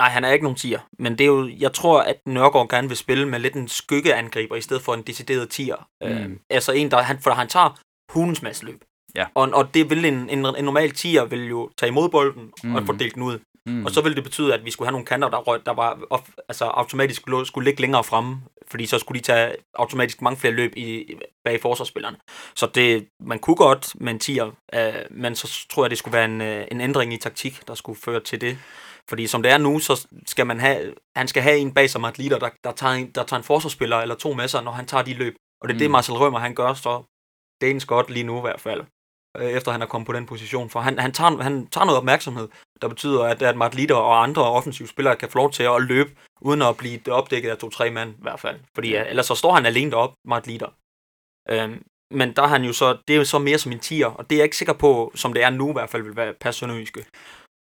Nej, han er ikke nogen 10'er, men det er jo, jeg tror, at Nørgaard gerne vil spille med lidt en skyggeangriber, i stedet for en decideret 10'er. Mm. Øh, altså en, der, han, for han tager hundens masse løb. Ja. Og, og det vil en, en, en normal 10'er vil jo tage imod bolden mm. og få delt den ud. Mm. Og så ville det betyde, at vi skulle have nogle kanter, der, røg, der var of, altså automatisk skulle ligge længere fremme, fordi så skulle de tage automatisk mange flere løb i, bag forsvarsspillerne. Så det, man kunne godt med en tier, øh, men så tror jeg, det skulle være en, øh, en ændring i taktik, der skulle føre til det. Fordi som det er nu, så skal man have, han skal have en bag som atleter, der, der, tager en, der tager en forsvarsspiller eller to med sig, når han tager de løb. Og det er mm. det, Marcel Rømer han gør, så det er en godt lige nu i hvert fald øh, efter han er kommet på den position. For han, han, tager, han tager noget opmærksomhed, der betyder, at, at Matt Litter og andre offensive spillere kan få lov til at løbe, uden at blive opdækket af to-tre mand i hvert fald. Fordi ja, ellers så står han alene deroppe, Matt Litter. Øhm, men der er han jo så, det er jo så mere som en tier, og det er jeg ikke sikker på, som det er nu i hvert fald, vil være personøjske.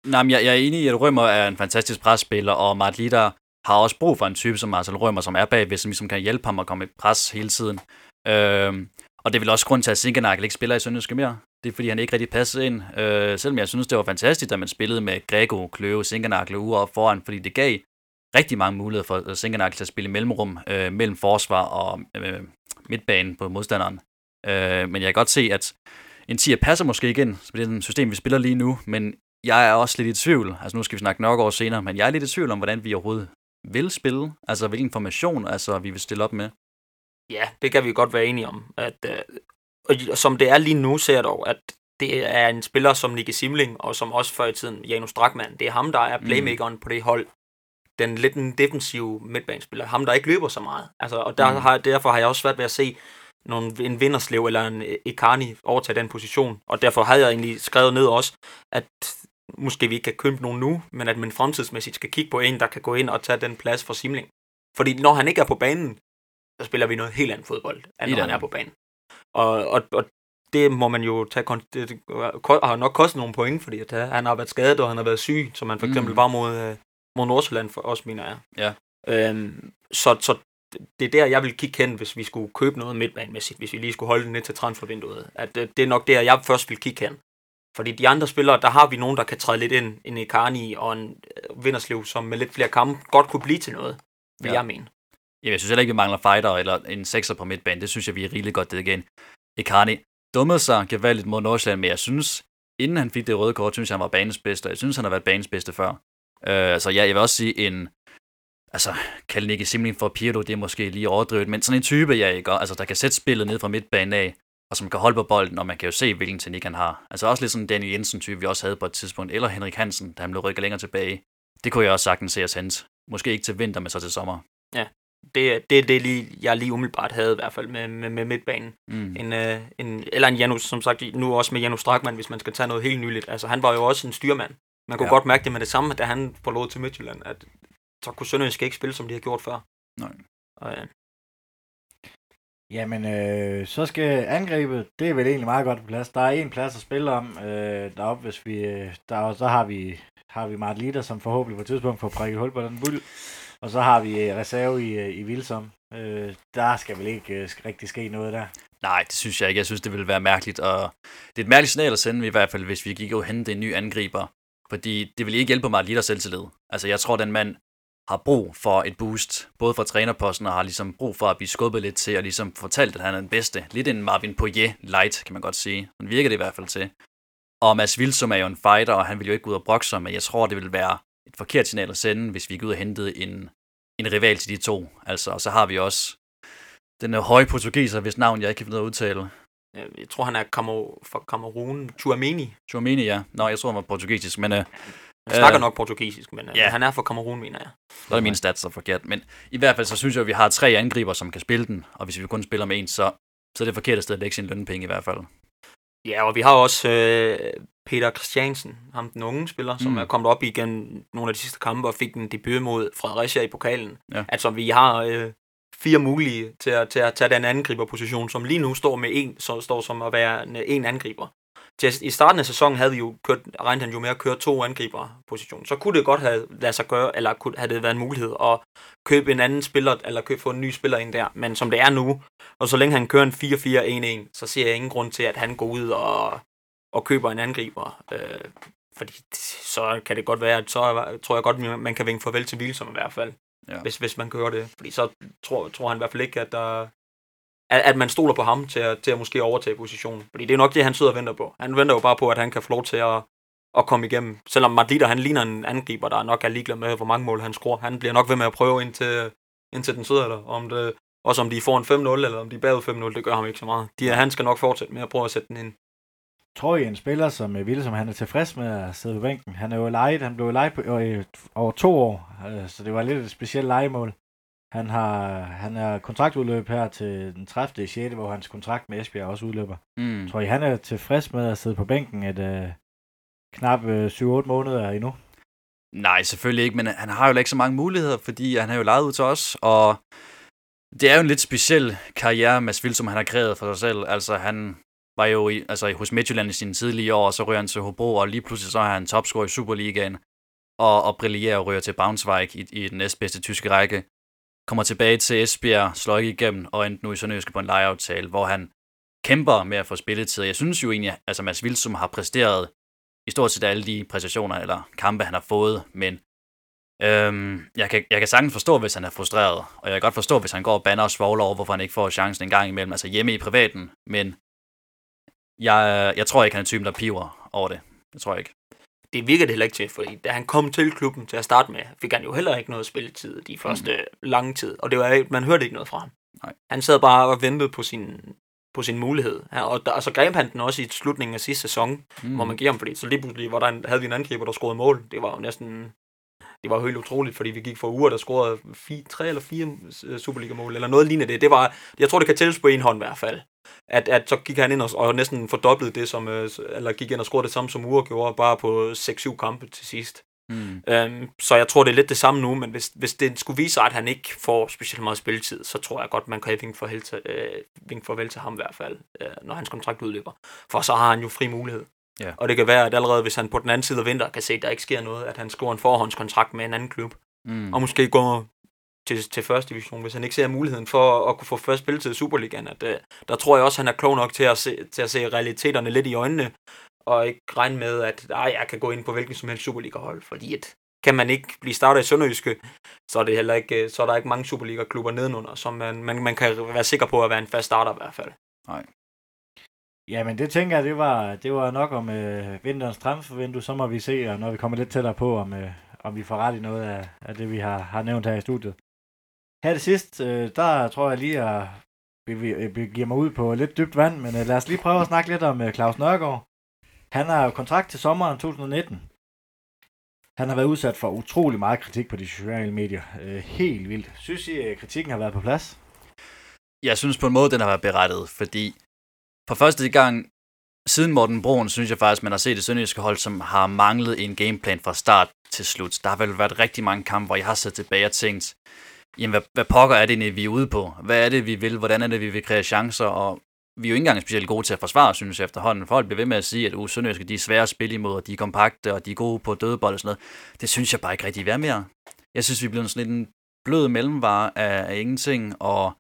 Nej, men jeg, jeg er enig i, at Rømer er en fantastisk presspiller, og Matt Litter har også brug for en type som Marcel Rømer, som er bagved, som ligesom kan hjælpe ham at komme i pres hele tiden. Øhm, og det er vel også grund til, at Sinkenak ikke spiller i Sønderjyske mere. Det er, fordi han ikke rigtig passede ind. Øh, selvom jeg synes, det var fantastisk, at man spillede med Grego, Kløve, Sinkernakle ude op foran, fordi det gav rigtig mange muligheder for øh, Sinkernakle til at spille i mellemrum øh, mellem forsvar og øh, midtbanen på modstanderen. Øh, men jeg kan godt se, at en 10 passer måske ikke ind, så det er den system, vi spiller lige nu, men jeg er også lidt i tvivl. Altså nu skal vi snakke nok over senere, men jeg er lidt i tvivl om, hvordan vi overhovedet vil spille. Altså hvilken formation altså, vi vil stille op med. Ja, det kan vi godt være enige om. At, øh, og som det er lige nu, ser jeg dog, at det er en spiller som Nicky Simling, og som også før i tiden Janus Drakman. Det er ham, der er mm. playmakeren mm. på det hold. Den lidt en defensiv midtbanespiller. Ham, der ikke løber så meget. Altså, og der mm. har, derfor har jeg også svært ved at se nogle, en Vinderslev eller en Ekani overtage den position. Og derfor havde jeg egentlig skrevet ned også, at måske vi ikke kan købe nogen nu, men at man fremtidsmæssigt skal kigge på en, der kan gå ind og tage den plads for Simling. Fordi når han ikke er på banen, så spiller vi noget helt andet fodbold, end når han er på banen. Og, og, og det må man jo tage, det, det har nok kostet nogle point, fordi at, han har været skadet, og han har været syg, som han for eksempel mm. var mod, øh, mod Nordsjælland for os, mener jeg. Ja. Øhm, så, så det er der, jeg vil kigge hen, hvis vi skulle købe noget midtbanemæssigt, hvis vi lige skulle holde det ned til transfervinduet. At det, det er nok der, jeg først vil kigge hen. Fordi de andre spillere, der har vi nogen, der kan træde lidt ind, en Ekani og en øh, Vinderslev, som med lidt flere kampe godt kunne blive til noget, vil ja. jeg mene. Jeg synes heller ikke, vi mangler fighter eller en sekser på midtbanen. Det synes jeg, vi er rigeligt godt det igen. Ekani dummede sig gevaldigt mod Nordsjælland, men jeg synes, inden han fik det røde kort, synes jeg, han var banens bedste, og jeg synes, han har været banens bedste før. Øh, så ja, jeg vil også sige, en, altså, kalde Nicky Simling for Pirlo, det er måske lige overdrevet, men sådan en type, jeg ikke, altså, der kan sætte spillet ned fra midtbanen af, og som kan holde på bolden, og man kan jo se, hvilken teknik han har. Altså også lidt sådan Danny Jensen-type, vi også havde på et tidspunkt, eller Henrik Hansen, da han blev rykket længere tilbage. Det kunne jeg også sagtens se os hente. Måske ikke til vinter, men så til sommer. Ja, det er det, det lige, jeg lige umiddelbart havde i hvert fald med, med, med midtbanen. Mm. En, uh, en, eller en Janus, som sagt, nu også med Janus Strakman, hvis man skal tage noget helt nyligt. Altså han var jo også en styrmand. Man kunne ja. godt mærke det med det samme, da han forlod til Midtjylland, at så kunne Sønderjysk ikke spille, som de har gjort før. Nej. Og, uh, Jamen, øh, så skal angrebet, det er vel egentlig meget godt på plads. Der er en plads at spille om øh, deroppe, hvis vi, øh, der, så har vi, har vi Mart Litter, som forhåbentlig på et tidspunkt får prikket hul på den buld. Og så har vi øh, reserve i, øh, i Vilsom. Øh, der skal vel ikke øh, rigtig ske noget der. Nej, det synes jeg ikke. Jeg synes, det ville være mærkeligt. Og det er et mærkeligt signal at sende, i hvert fald, hvis vi gik og hente en ny angriber. Fordi det vil ikke hjælpe mig Litter selvtillid. Altså, jeg tror, den mand har brug for et boost, både fra trænerposten og har ligesom brug for at blive skubbet lidt til og ligesom fortalt, at han er den bedste. Lidt en Marvin Poirier light, kan man godt sige. Han virker det i hvert fald til. Og Mads Vilsum er jo en fighter, og han vil jo ikke gå ud og brokse sig, men jeg tror, det vil være et forkert signal at sende, hvis vi gik ud og hentede en, en rival til de to. Altså, og så har vi også den høje portugiser, hvis navn jeg ikke kan finde ud af at udtale. Jeg tror, han er fra Cameroon. Tuameni. Tuameni, ja. Nå, jeg tror, han var portugisisk, men... Uh, han snakker øh, nok portugisisk, men ja. han er fra Cameroon, mener jeg. Så er mine stats så forkert. Men i hvert fald, så synes jeg, at vi har tre angriber, som kan spille den. Og hvis vi kun spiller med en, så, så er det forkert sted at lægge sin lønpenge i hvert fald. Ja, og vi har også øh, Peter Christiansen, ham den unge spiller, som mm. er kommet op igen nogle af de sidste kampe og fik en debut mod Fredericia i pokalen. Ja. Altså, vi har øh, fire mulige til at, til at tage den angriberposition, som lige nu står med en, så står som at være en, en angriber til, i starten af sæsonen havde vi jo kørt, regnet han jo med at køre to angriber position. Så kunne det godt have ladet sig gøre, eller kunne, havde det været en mulighed at købe en anden spiller, eller købe, få en ny spiller ind der. Men som det er nu, og så længe han kører en 4-4-1-1, så ser jeg ingen grund til, at han går ud og, og køber en angriber. Øh, fordi så kan det godt være, at så tror jeg godt, man kan vinke farvel til Wilson i hvert fald. Ja. Hvis, hvis man kører det. Fordi så tror, tror han i hvert fald ikke, at der, at, at man stoler på ham til at, til at måske overtage positionen. Fordi det er nok det, han sidder og venter på. Han venter jo bare på, at han kan få lov til at, at komme igennem. Selvom Madlida, han ligner en angriber, der nok er ligeglad med, hvor mange mål han scorer. Han bliver nok ved med at prøve indtil, indtil den sidder der. Om det, også om de får en 5-0, eller om de er bagud 5-0, det gør ham ikke så meget. De, han skal nok fortsætte med at prøve at sætte den ind. Tror I, en spiller som Ville, som han er tilfreds med at sidde på bænken? Han er jo lejet, han blev lejet på, øh, over to år, øh, så det var lidt et specielt legemål. Han har han er kontraktudløb her til den 30. 6., hvor hans kontrakt med Esbjerg også udløber. Mm. Tror I, han er tilfreds med at sidde på bænken et uh, knap øh, 7-8 måneder endnu? Nej, selvfølgelig ikke, men han har jo ikke så mange muligheder, fordi han har jo lejet ud til os, og det er jo en lidt speciel karriere, Mads Vildt, som han har kreeret for sig selv. Altså, han var jo i, altså, hos Midtjylland i sine tidlige år, og så ryger han til Hobro, og lige pludselig så er han topscorer i Superligaen, og, og brillerer og ryger til Braunschweig i, i den næstbedste tyske række kommer tilbage til Esbjerg, slår ikke igennem, og endte nu i Sønderjyske på en lejeaftale, hvor han kæmper med at få spilletid. Jeg synes jo egentlig, altså Mads Vilsum har præsteret i stort set alle de præstationer eller kampe, han har fået, men øhm, jeg, kan, jeg kan sagtens forstå, hvis han er frustreret, og jeg kan godt forstå, hvis han går og banner og svogler over, hvorfor han ikke får chancen en gang imellem, altså hjemme i privaten, men jeg, jeg tror ikke, han er typen, der piver over det. Det tror jeg ikke. Det virker det heller ikke til, fordi da han kom til klubben til at starte med, fik han jo heller ikke noget spilletid de første mm. lange tid, og det var, man hørte ikke noget fra ham. Nej. Han sad bare og ventede på sin, på sin mulighed. Ja, og der, så greb han den også i slutningen af sidste sæson, mm. hvor man giver ham, fordi så lige pludselig var der en, havde vi en angriber, der scorede mål. Det var jo næsten det var jo helt utroligt, fordi vi gik for uger, der scorede fire, tre eller fire øh, Superliga-mål, eller noget lignende det. det var, jeg tror, det kan tælles på en hånd i hvert fald. At, at så gik han ind og, og næsten fordoblede det, som, øh, eller gik ind og scorede det samme, som Ure gjorde, bare på 6-7 kampe til sidst. Mm. Øhm, så jeg tror, det er lidt det samme nu, men hvis, hvis det skulle vise sig, at han ikke får specielt meget spilletid, så tror jeg godt, man kan vinke farvel til, øh, vinke farvel til ham i hvert fald, øh, når hans kontrakt udløber. For så har han jo fri mulighed. Ja. Og det kan være, at allerede hvis han på den anden side af vinter kan se, at der ikke sker noget, at han skriver en forhåndskontrakt med en anden klub, mm. og måske går til, til første division, hvis han ikke ser muligheden for at at kunne få først spilletid i Superligaen. At, uh, der tror jeg også, at han er klog nok til at, se, til at se realiteterne lidt i øjnene, og ikke regne med, at ej, jeg kan gå ind på hvilken som helst Superliga-hold, fordi at, kan man ikke blive startet i Sønderjyske, så er, det heller ikke, øh, så er der ikke mange Superliga-klubber nedenunder, som man, man, man kan være sikker på at være en fast starter i hvert fald. Nej. Jamen det tænker jeg, det var, det var nok om øh, vinterens transfervindue. Så må vi se, og når vi kommer lidt tættere på, om, øh, om vi får ret i noget af, af det, vi har, har nævnt her i studiet. Her det sidst, øh, der tror jeg lige, at øh, vi giver mig ud på lidt dybt vand, men øh, lad os lige prøve at snakke lidt om øh, Claus Nørgaard. Han har jo kontrakt til sommeren 2019. Han har været udsat for utrolig meget kritik på de sociale medier. Øh, helt vildt. Synes I, at kritikken har været på plads? Jeg synes på en måde, den har været berettet, fordi for første gang siden Morten Broen, synes jeg faktisk, man har set det sønderjyske hold, som har manglet en gameplan fra start til slut. Der har vel været rigtig mange kampe, hvor jeg har siddet tilbage og tænkt, jamen hvad, hvad pokker er det, vi er ude på? Hvad er det, vi vil? Hvordan er det, vi vil kreere chancer? Og vi er jo ikke engang specielt gode til at forsvare, synes jeg efterhånden. Folk bliver ved med at sige, at uh, Sønderjyske de er svære at spille imod, og de er kompakte, og de er gode på dødebold og sådan noget. Det synes jeg bare ikke rigtig er mere. Jeg synes, vi er blevet sådan lidt en blød mellemvare af, af ingenting, og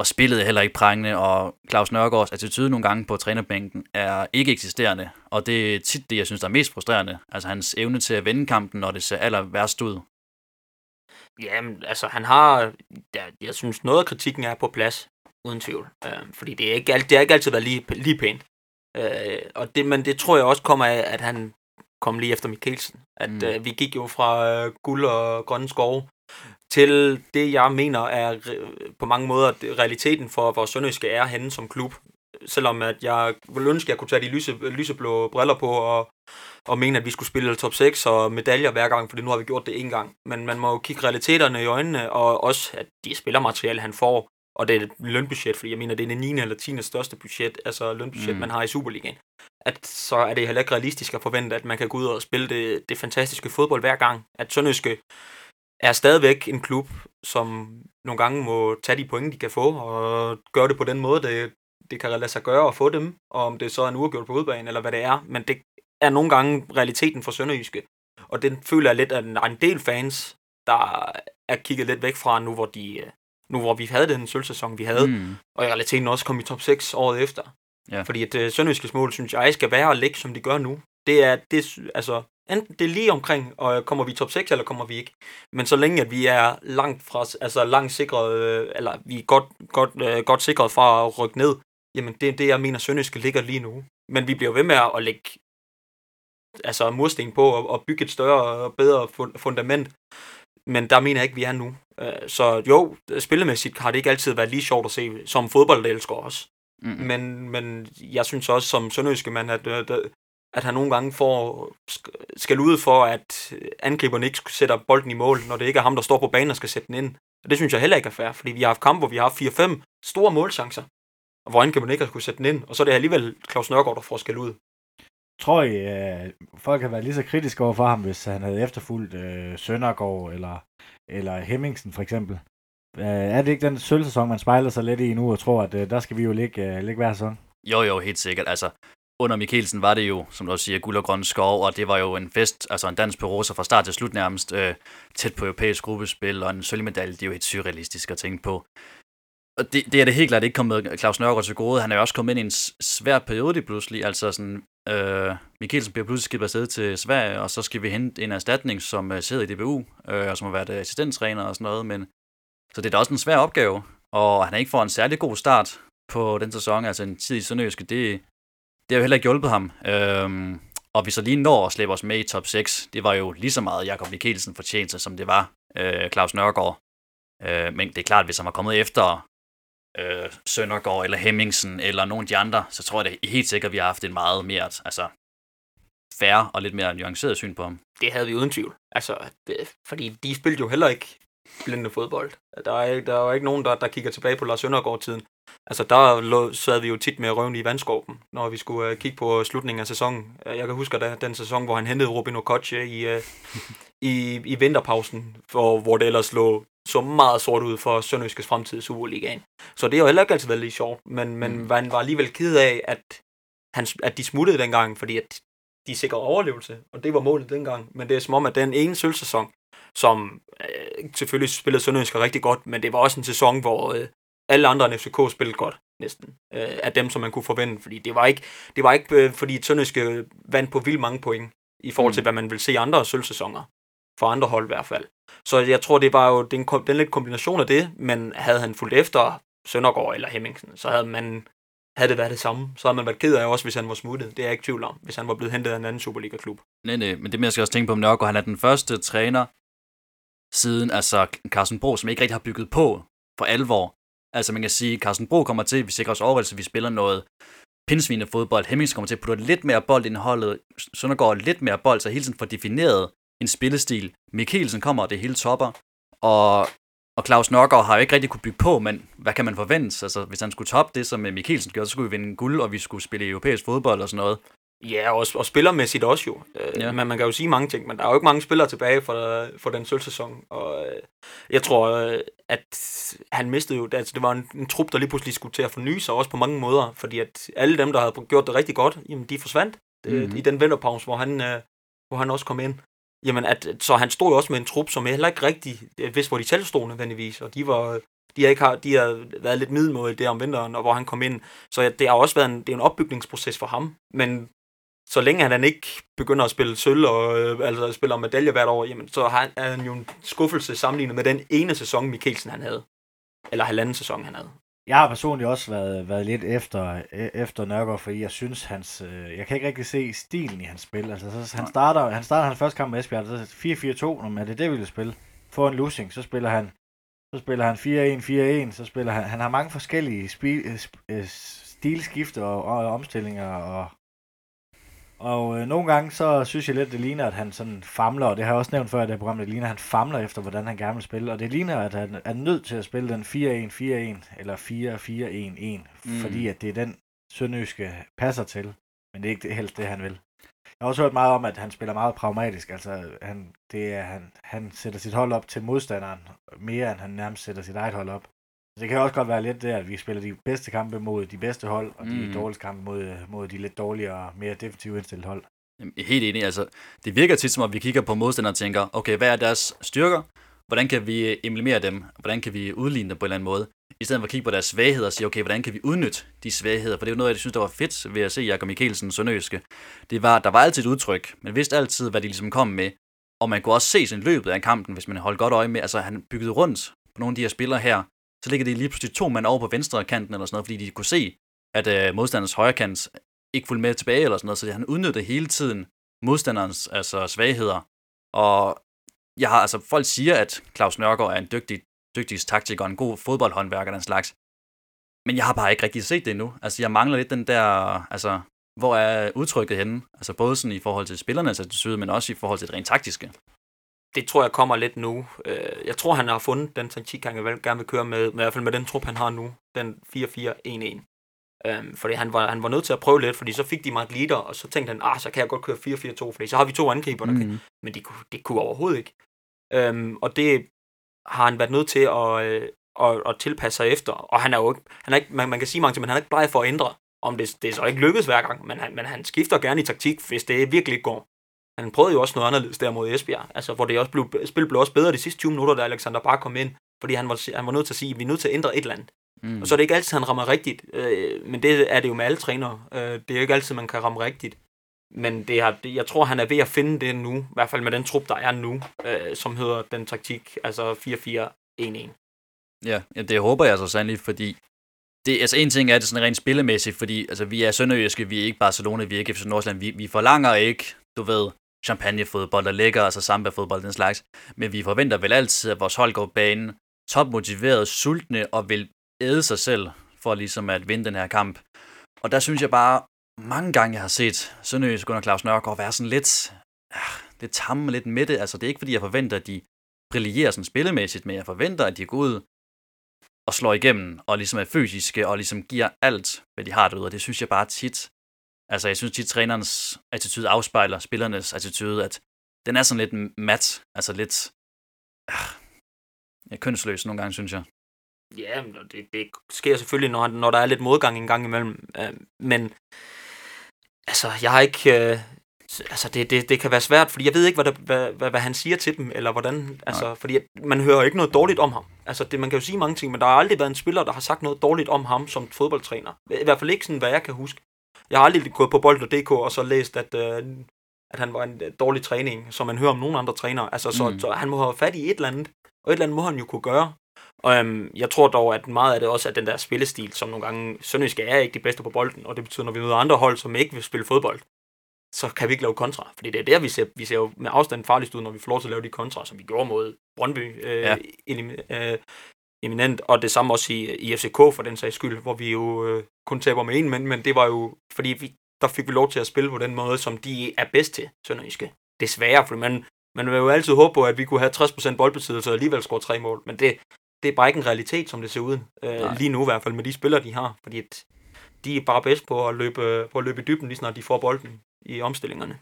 og spillet er heller ikke prængende, og Claus Nørgaards attitude nogle gange på trænerbænken er ikke eksisterende, og det er tit det, jeg synes, der er mest frustrerende. Altså hans evne til at vende kampen, når det ser aller værst ud. Jamen, altså han har, ja, jeg synes noget af kritikken er på plads, uden tvivl. Øh, fordi det er ikke, det har ikke altid været lige, lige pænt. Øh, og det, men det tror jeg også kommer af, at han kom lige efter Mikkelsen. At mm. øh, vi gik jo fra øh, guld og grønne skove til det, jeg mener er på mange måder realiteten for, hvor Sønderjyske er henne som klub. Selvom at jeg ville ønske, at jeg kunne tage de lyse, lyseblå briller på og, og mene, at vi skulle spille top 6 og medaljer hver gang, for nu har vi gjort det en gang. Men man må jo kigge realiteterne i øjnene, og også, at de spillermateriale, han får, og det er et lønbudget, fordi jeg mener, det er det 9. eller 10. største budget, altså lønbudget, mm. man har i Superligaen. At så er det heller ikke realistisk at forvente, at man kan gå ud og spille det, det fantastiske fodbold hver gang. At Sønderjyske er stadigvæk en klub, som nogle gange må tage de point, de kan få, og gøre det på den måde, det, det kan lade sig gøre at få dem, og om det så er en uafgjort på udbanen, eller hvad det er. Men det er nogle gange realiteten for Sønderjyske. Og den føler jeg lidt, at der er en del fans, der er kigget lidt væk fra nu, hvor de nu hvor vi havde den sølvsæson, vi havde, mm. og i realiteten også kom i top 6 året efter. Ja. Fordi at uh, Sønderjyskes mål, synes jeg, skal være at ligge, som de gør nu. Det er, det, altså, enten det er lige omkring, og kommer vi i top 6, eller kommer vi ikke. Men så længe, at vi er langt fra, altså langt sikret, øh, eller vi er godt, godt, øh, godt sikret fra at rykke ned, jamen det er det, jeg mener, Sønderjyske ligger lige nu. Men vi bliver ved med at lægge altså mursten på og, og bygge et større og bedre fundament. Men der mener jeg ikke, vi er nu. Øh, så jo, spillemæssigt har det ikke altid været lige sjovt at se, som fodboldelsker også. Mm. Men, men jeg synes også som sønderjyske mand, at, at, at han nogle gange får skal ud for, at angriberne ikke sætter bolden i mål, når det ikke er ham, der står på banen og skal sætte den ind. Og det synes jeg heller ikke er fair, fordi vi har haft kampe, hvor vi har haft 4-5 store målchancer, hvor angriberne ikke har kunne sætte den ind, og så er det alligevel Claus Nørgaard, der får skal ud. Tror I, at folk har været lige så kritiske over for ham, hvis han havde efterfulgt øh, Søndergaard eller, eller Hemmingsen for eksempel? Øh, er det ikke den sølvsæson, man spejler sig lidt i nu og tror, at øh, der skal vi jo ligge, øh, ligge hver sæson? Jo, jo, helt sikkert. Altså, under Mikkelsen var det jo, som du også siger, guld og grøn skov, og det var jo en fest, altså en dans på roser fra start til slut nærmest, øh, tæt på europæisk gruppespil, og en sølvmedalje, det er jo helt surrealistisk at tænke på. Og det, det er det helt klart ikke kommet Claus Nørgaard til gode. Han er jo også kommet ind i en svær periode lige pludselig. Altså sådan, øh, Mikkelsen bliver pludselig skibet afsted til Sverige, og så skal vi hente en erstatning, som uh, sidder i DBU, øh, og som har været øh, assistenttræner og sådan noget. Men, så det er da også en svær opgave, og han har ikke fået en særlig god start på den sæson. Altså en tid i Sønderjyske, det, det har jo heller ikke hjulpet ham. Øh, og vi så lige når at slæbe os med i top 6, det var jo lige så meget Jakob Mikkelsen fortjente, som det var øh, Claus Nørgaard. Øh, men det er klart, at hvis han var kommet efter øh, Søndergaard eller Hemmingsen eller nogle af de andre, så tror jeg det helt sikkert, at vi har haft en meget mere altså, færre og lidt mere nuanceret syn på ham. Det havde vi uden tvivl. Altså, det, fordi de spillede jo heller ikke blændende fodbold. Der er, der er jo ikke nogen, der, der kigger tilbage på Lars Søndergaard-tiden. Altså, der lå, sad vi jo tit med røven i vandskorpen, når vi skulle uh, kigge på slutningen af sæsonen. Jeg kan huske, at den sæson, hvor han hentede Robin Okoche i, uh, i, i vinterpausen, hvor, hvor det ellers lå så meget sort ud for Sønderjyskes fremtid i Superligaen. Så det har jo heller ikke altid været lige sjovt, men, men mm. man var alligevel ked af, at, han, at de smuttede dengang, fordi at de sikrede overlevelse, og det var målet dengang. Men det er som om, at den ene sølvsæson, som øh, selvfølgelig spillede Sønderjysk rigtig godt, men det var også en sæson, hvor øh, alle andre end FCK spillede godt, næsten, øh, af dem, som man kunne forvente, fordi det var ikke, det var ikke øh, fordi Sønderjysk vandt på vildt mange point, i forhold til, mm. hvad man vil se i andre sølvsæsoner for andre hold i hvert fald. Så jeg tror, det var jo det er en, den lidt kombination af det, men havde han fulgt efter Søndergaard eller Hemmingsen, så havde man havde det været det samme. Så havde man været ked af også, hvis han var smuttet. Det er jeg ikke tvivl om, hvis han var blevet hentet af en anden Superliga-klub. Nej, nej, men det jeg skal også tænke på om Nørgaard, han er den første træner siden, altså Carsten Bro, som ikke rigtig har bygget på for alvor. Altså man kan sige, at Carsten Bro kommer til, vi sikrer os overholdelse, vi spiller noget pindsvine fodbold. Hemmings kommer til at putte lidt mere bold i holdet. Søndergaard lidt mere bold, så hele tiden får defineret en spillestil. Mikkelsen kommer, og det hele topper. Og, og Claus Nørgaard har jo ikke rigtig kunne bygge på, men hvad kan man forvente? Altså, hvis han skulle toppe det, som Mikkelsen gjorde, så skulle vi vinde guld, og vi skulle spille europæisk fodbold og sådan noget. Ja, og, og spillermæssigt også jo. Øh, ja. Man, man kan jo sige mange ting, men der er jo ikke mange spillere tilbage for, for den sølvsæson. Og øh, jeg tror, øh, at han mistede jo, altså det var en, en trup, der lige pludselig skulle til at forny sig også på mange måder, fordi at alle dem, der havde gjort det rigtig godt, jamen de forsvandt mm-hmm. i den vinterpause, hvor han, hvor han også kom ind. Jamen, at, så han stod jo også med en trup, som heller ikke rigtig vidste, hvor de selv stod nødvendigvis, og de var, de har, ikke har, de har været lidt middelmåde der om vinteren, og hvor han kom ind. Så det har også været en, det er en opbygningsproces for ham. Men så længe han ikke begynder at spille sølv og øh, altså spiller medalje hvert år, jamen, så har han, er han jo en skuffelse sammenlignet med den ene sæson, Mikkelsen han havde. Eller halvanden sæson, han havde. Jeg har personligt også været, været lidt efter, e, efter Nørgaard, fordi jeg synes, hans, øh, jeg kan ikke rigtig se stilen i hans spil. Altså, så, han starter, han starter hans første kamp med Esbjerg, så 4-4-2, når er det det, vi vil spille. Få en losing, så spiller han så spiller han 4-1, 4-1, så spiller han, han har mange forskellige spil, øh, øh, stilskifter og, og omstillinger, og og øh, nogle gange, så synes jeg lidt, det ligner, at han sådan famler, og det har jeg også nævnt før i det program, det ligner, at han famler efter, hvordan han gerne vil spille, og det ligner, at han er nødt til at spille den 4-1-4-1, eller 4-4-1-1, mm. fordi at det er den sønderjyske passer til, men det er ikke det, helst det, han vil. Jeg har også hørt meget om, at han spiller meget pragmatisk, altså han, det er, han, han sætter sit hold op til modstanderen, mere end han nærmest sætter sit eget hold op. Det kan også godt være lidt der, at vi spiller de bedste kampe mod de bedste hold, og de mm. dårligste kampe mod, mod de lidt dårligere, mere defensivt indstillede hold. Helt enig. Altså, det virker tit som, at vi kigger på modstandere og tænker, okay, hvad er deres styrker? Hvordan kan vi eliminere dem? Hvordan kan vi udligne dem på en eller anden måde? I stedet for at kigge på deres svagheder og sige, okay, hvordan kan vi udnytte de svagheder? For det er jo noget, jeg synes, der var fedt ved at se Jakob Mikkelsen Sønderjyske. Det var, der var altid et udtryk. Man vidste altid, hvad de ligesom kom med. Og man kunne også se sin løbet af kampen, hvis man holdt godt øje med. Altså, han byggede rundt på nogle af de her spillere her, så ligger de lige pludselig to mand over på venstre kanten eller sådan noget, fordi de kunne se, at øh, modstanders højre kant ikke fulgte med tilbage eller sådan noget, så han udnyttede hele tiden modstanderens altså, svagheder. Og jeg har, altså, folk siger, at Claus Nørgaard er en dygtig, dygtig taktiker og en god fodboldhåndværker den slags. Men jeg har bare ikke rigtig set det endnu. Altså, jeg mangler lidt den der, altså, hvor er udtrykket henne? Altså, både sådan i forhold til spillernes attitude, men også i forhold til det rent taktiske det tror jeg kommer lidt nu. Øh, jeg tror, han har fundet den taktik, han gerne vil køre med, med, i hvert fald med den trup, han har nu, den 4-4-1-1. Øhm, fordi han var, han var nødt til at prøve lidt, fordi så fik de meget leader, og så tænkte han, ah, så kan jeg godt køre 4-4-2, fordi så har vi to angriber, der mm. kan. Men det, det kunne overhovedet ikke. Øhm, og det har han været nødt til at, øh, at, at tilpasse sig efter. Og han er jo ikke, han er ikke man, man kan sige mange ting, men han er ikke bleg for at ændre. Om det, det er så ikke lykkedes hver gang, men han, men han skifter gerne i taktik, hvis det virkelig går. Han prøvede jo også noget anderledes der mod Esbjerg, altså, hvor det også blev, spillet blev også bedre de sidste 20 minutter, da Alexander bare kom ind, fordi han var, han var nødt til at sige, at vi er nødt til at ændre et eller andet. Mm. Og så er det ikke altid, han rammer rigtigt, øh, men det er det jo med alle trænere. Øh, det er jo ikke altid, man kan ramme rigtigt. Men det har, det, jeg tror, han er ved at finde det nu, i hvert fald med den trup, der er nu, øh, som hedder den taktik, altså 4-4-1-1. Ja, ja, det håber jeg så sandelig, fordi det, altså en ting er det sådan rent spillemæssigt, fordi altså, vi er sønderjyske, vi er ikke Barcelona, vi er ikke FC Nordsjælland, vi, vi forlanger ikke, du ved, champagnefodbold, og lækker, altså samba-fodbold, den slags. Men vi forventer vel altid, at vores hold går banen topmotiveret, sultne og vil æde sig selv for ligesom at vinde den her kamp. Og der synes jeg bare, mange gange jeg har set Sønderjysk Gunnar Claus Nørgaard være sådan lidt, ah, lidt tamme, lidt midte. Altså det er ikke fordi, jeg forventer, at de brillerer sådan spillemæssigt, men jeg forventer, at de går ud og slår igennem, og ligesom er fysiske, og ligesom giver alt, hvad de har derude. Og det synes jeg bare tit, altså jeg synes tit, trænerens attitude afspejler spillernes attitude, at den er sådan lidt mat, altså lidt ja, kønsløs nogle gange, synes jeg. Ja, det, det sker selvfølgelig, når, når der er lidt modgang en gang imellem. Øh, men altså, jeg har ikke... Øh, altså, det, det, det kan være svært, fordi jeg ved ikke, hvad, der, hvad, hvad, hvad han siger til dem, eller hvordan... Altså, Nej. fordi man hører ikke noget dårligt om ham. Altså, det, man kan jo sige mange ting, men der har aldrig været en spiller, der har sagt noget dårligt om ham som fodboldtræner. I hvert fald ikke sådan, hvad jeg kan huske. Jeg har aldrig gået på bold.dk og så læst, at, øh, at han var en øh, dårlig træning, som man hører om nogle andre trænere. Altså, så, mm. så han må have fat i et eller andet, og et eller andet må han jo kunne gøre. Og øhm, jeg tror dog, at meget af det også er den der spillestil, som nogle gange, Sønderjyske er ikke de bedste på bolden, og det betyder, når vi møder andre hold, som ikke vil spille fodbold, så kan vi ikke lave kontra. Fordi det er der, vi ser, vi ser jo med afstand farligst ud, når vi får lov til at lave de kontra, som vi gjorde mod Brøndby øh, ja. elim, øh, eminent, og det samme også i, i FCK for den sags skyld, hvor vi jo øh, kun taber med en, men, men det var jo, fordi vi, der fik vi lov til at spille på den måde, som de er bedst til, Sønderjyske. Desværre, fordi man, man vil jo altid håbe på, at vi kunne have 60% boldbesiddelse og alligevel score tre mål, men det, det er bare ikke en realitet, som det ser ud. Øh, lige nu i hvert fald med de spillere, de har. Fordi at de er bare bedst på at løbe, på at løbe i dybden, lige snart de får bolden i omstillingerne.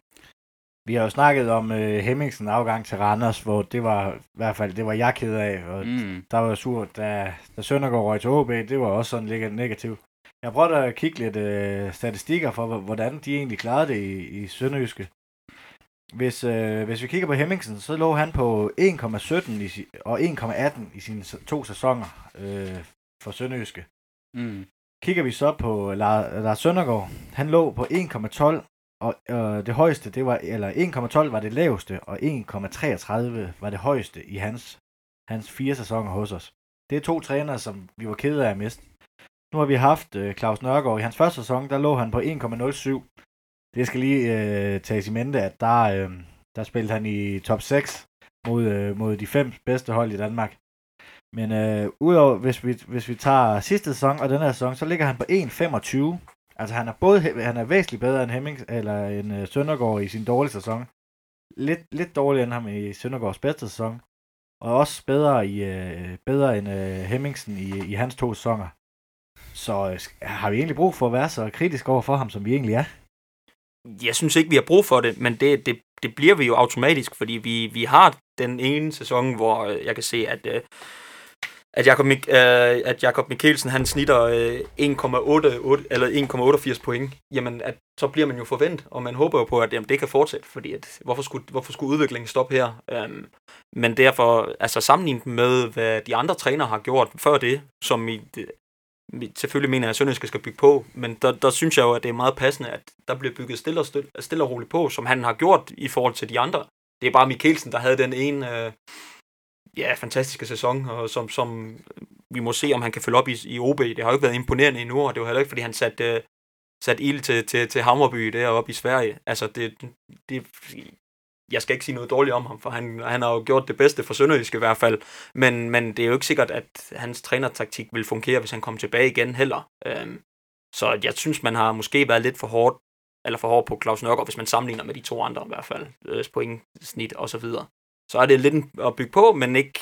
Vi har jo snakket om øh, Hemmingsen afgang til Randers, hvor det var i hvert fald, det var jeg ked af, og mm. der var surt, da, da Søndergaard røg til OB, det var også sådan lidt negativt. Jeg prøvede at kigge lidt øh, statistikker for, hvordan de egentlig klarede det i, i Sønderjyske. Hvis, øh, hvis vi kigger på Hemmingsen, så lå han på 1,17 og 1,18 i sine to sæsoner øh, for Sønderjyske. Mm. Kigger vi så på Lars Søndergaard, han lå på 1,12, og øh, det højeste, det var, eller 1,12 var det laveste, og 1,33 var det højeste i hans, hans fire sæsoner hos os. Det er to trænere, som vi var kede af at miste. Nu har vi haft øh, Claus Nørgaard i hans første sæson, der lå han på 1,07, det skal lige øh, tages i mente, at der, øh, der spillede han i top 6 mod, øh, mod de fem bedste hold i Danmark. Men øh, udover, hvis vi, hvis vi tager sidste sæson og den her sæson, så ligger han på 1,25. Altså han er både han er væsentligt bedre end Hemmings, eller en øh, Søndergaard i sin dårlige sæson. Lidt, lidt dårligere end ham i Søndergaards bedste sæson. Og også bedre, i, øh, bedre end øh, Hemmingsen i, i hans to sæsoner. Så øh, har vi egentlig brug for at være så kritisk over for ham, som vi egentlig er? jeg synes ikke, vi har brug for det, men det, det, det bliver vi jo automatisk, fordi vi, vi har den ene sæson, hvor øh, jeg kan se, at, øh, at Jakob, Mik- øh, at Jakob Mikkelsen, han snitter øh, 1,88 eller 1,88 point, jamen at, så bliver man jo forventet, og man håber jo på, at jamen, det kan fortsætte, fordi at, hvorfor, skulle, hvorfor skulle udviklingen stoppe her? Um, men derfor, altså sammenlignet med, hvad de andre trænere har gjort før det, som i, selvfølgelig mener jeg, at Sønderjyske skal bygge på, men der, der synes jeg jo, at det er meget passende, at der bliver bygget stille og, stille, stille og roligt på, som han har gjort i forhold til de andre. Det er bare Mikkelsen, der havde den ene øh, ja, fantastiske sæson, og som, som vi må se, om han kan følge op i, i OB. Det har jo ikke været imponerende endnu, og det var heller ikke, fordi han satte, øh, sat ild til, til, til Hammerby deroppe i Sverige. Altså, det, det, jeg skal ikke sige noget dårligt om ham, for han, han har jo gjort det bedste for Sønderjysk i hvert fald. Men, men det er jo ikke sikkert, at hans trænertaktik vil fungere, hvis han kommer tilbage igen heller. Øhm, så jeg synes, man har måske været lidt for hårdt, eller for hårdt på Claus Nørgaard, hvis man sammenligner med de to andre i hvert fald, øh, pointsnit og så videre. Så er det lidt at bygge på, men ikke,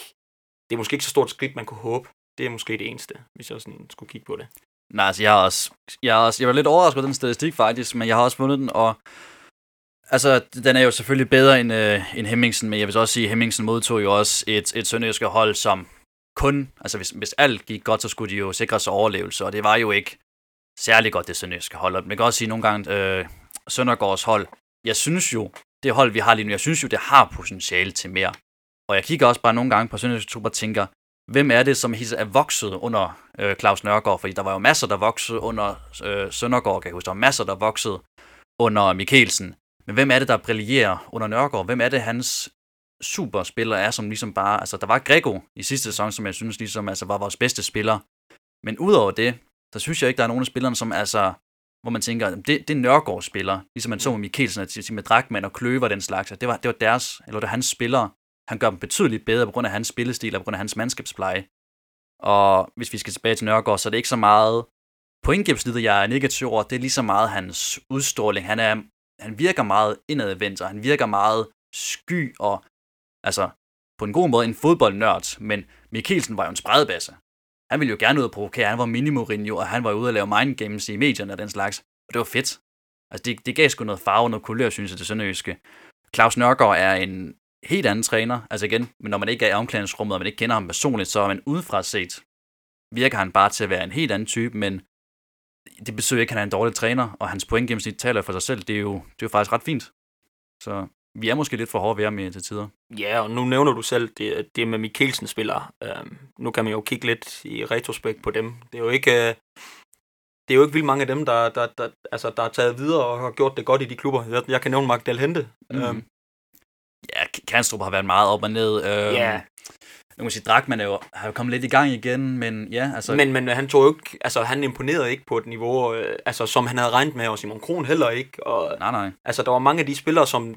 det er måske ikke så stort skridt, man kunne håbe. Det er måske det eneste, hvis jeg sådan skulle kigge på det. Nej, altså jeg har også, jeg, har også, jeg var lidt overrasket over den statistik faktisk, men jeg har også fundet den, og Altså, den er jo selvfølgelig bedre end, øh, end Hemmingsen, men jeg vil også sige, at Hemmingsen modtog jo også et, et sønderjyske hold, som kun, altså hvis, hvis alt gik godt, så skulle de jo sikre sig overlevelse, og det var jo ikke særlig godt, det sønderjyske hold. Og man kan også sige nogle gange, øh, Søndergaards hold, jeg synes jo, det hold, vi har lige nu, jeg synes jo, det har potentiale til mere. Og jeg kigger også bare nogle gange på Sønderjyske og tænker, hvem er det, som er vokset under øh, Claus Nørgaard? Fordi der var jo masser, der voksede under øh, Søndergaard, kan jeg huske. Der var masser, der voksede under Mikkelsen. Men hvem er det, der brillerer under Nørgaard? Hvem er det, hans superspiller er, som ligesom bare... Altså, der var Grego i sidste sæson, som jeg synes ligesom altså, var vores bedste spiller. Men udover det, så synes jeg ikke, der er nogen af spillerne, som altså hvor man tænker, det, det er Nørgaard spiller, ligesom man så med Mikkelsen, med Drakman og Kløver den slags, det var, det var deres, eller det var hans spillere. Han gør dem betydeligt bedre på grund af hans spillestil og på grund af hans mandskabspleje. Og hvis vi skal tilbage til Nørgaard, så er det ikke så meget pointgennemsnittet, jeg er negativ over, det er lige så meget hans udstråling. Han, er, han virker meget indadvendt, og han virker meget sky og altså på en god måde en fodboldnørd, men Mikkelsen var jo en spredbasse. Han ville jo gerne ud og provokere, han var mini Mourinho, og han var ude og lave mind games i medierne og den slags. Og det var fedt. Altså det, det gav sgu noget farve, noget kulør, synes jeg, det Sønderjyske. Claus Nørgaard er en helt anden træner, altså igen, men når man ikke er i omklædningsrummet, og man ikke kender ham personligt, så er man udefra set, virker han bare til at være en helt anden type, men det betyder ikke, at han er en dårlig træner, og hans pointgennemsnit taler for sig selv. Det er jo, det er jo faktisk ret fint. Så vi er måske lidt for hårde ved ham til tider. Ja, og nu nævner du selv det, det med Mikkelsen spiller. Øhm, nu kan man jo kigge lidt i retrospekt på dem. Det er jo ikke, øh, det er jo ikke vildt mange af dem, der, der, der, altså, der er taget videre og har gjort det godt i de klubber. Jeg, jeg kan nævne Magdal Hente. Mm. Øhm. Ja, Kanstrup har været meget op og ned. Øhm, ja. Nu kan man sige, Drakman er jo, har jo kommet lidt i gang igen, men ja, altså... Men, men han tog ikke, altså han imponerede ikke på et niveau, øh, altså som han havde regnet med, og Simon Kron heller ikke. Og, nej, nej. Altså der var mange af de spillere, som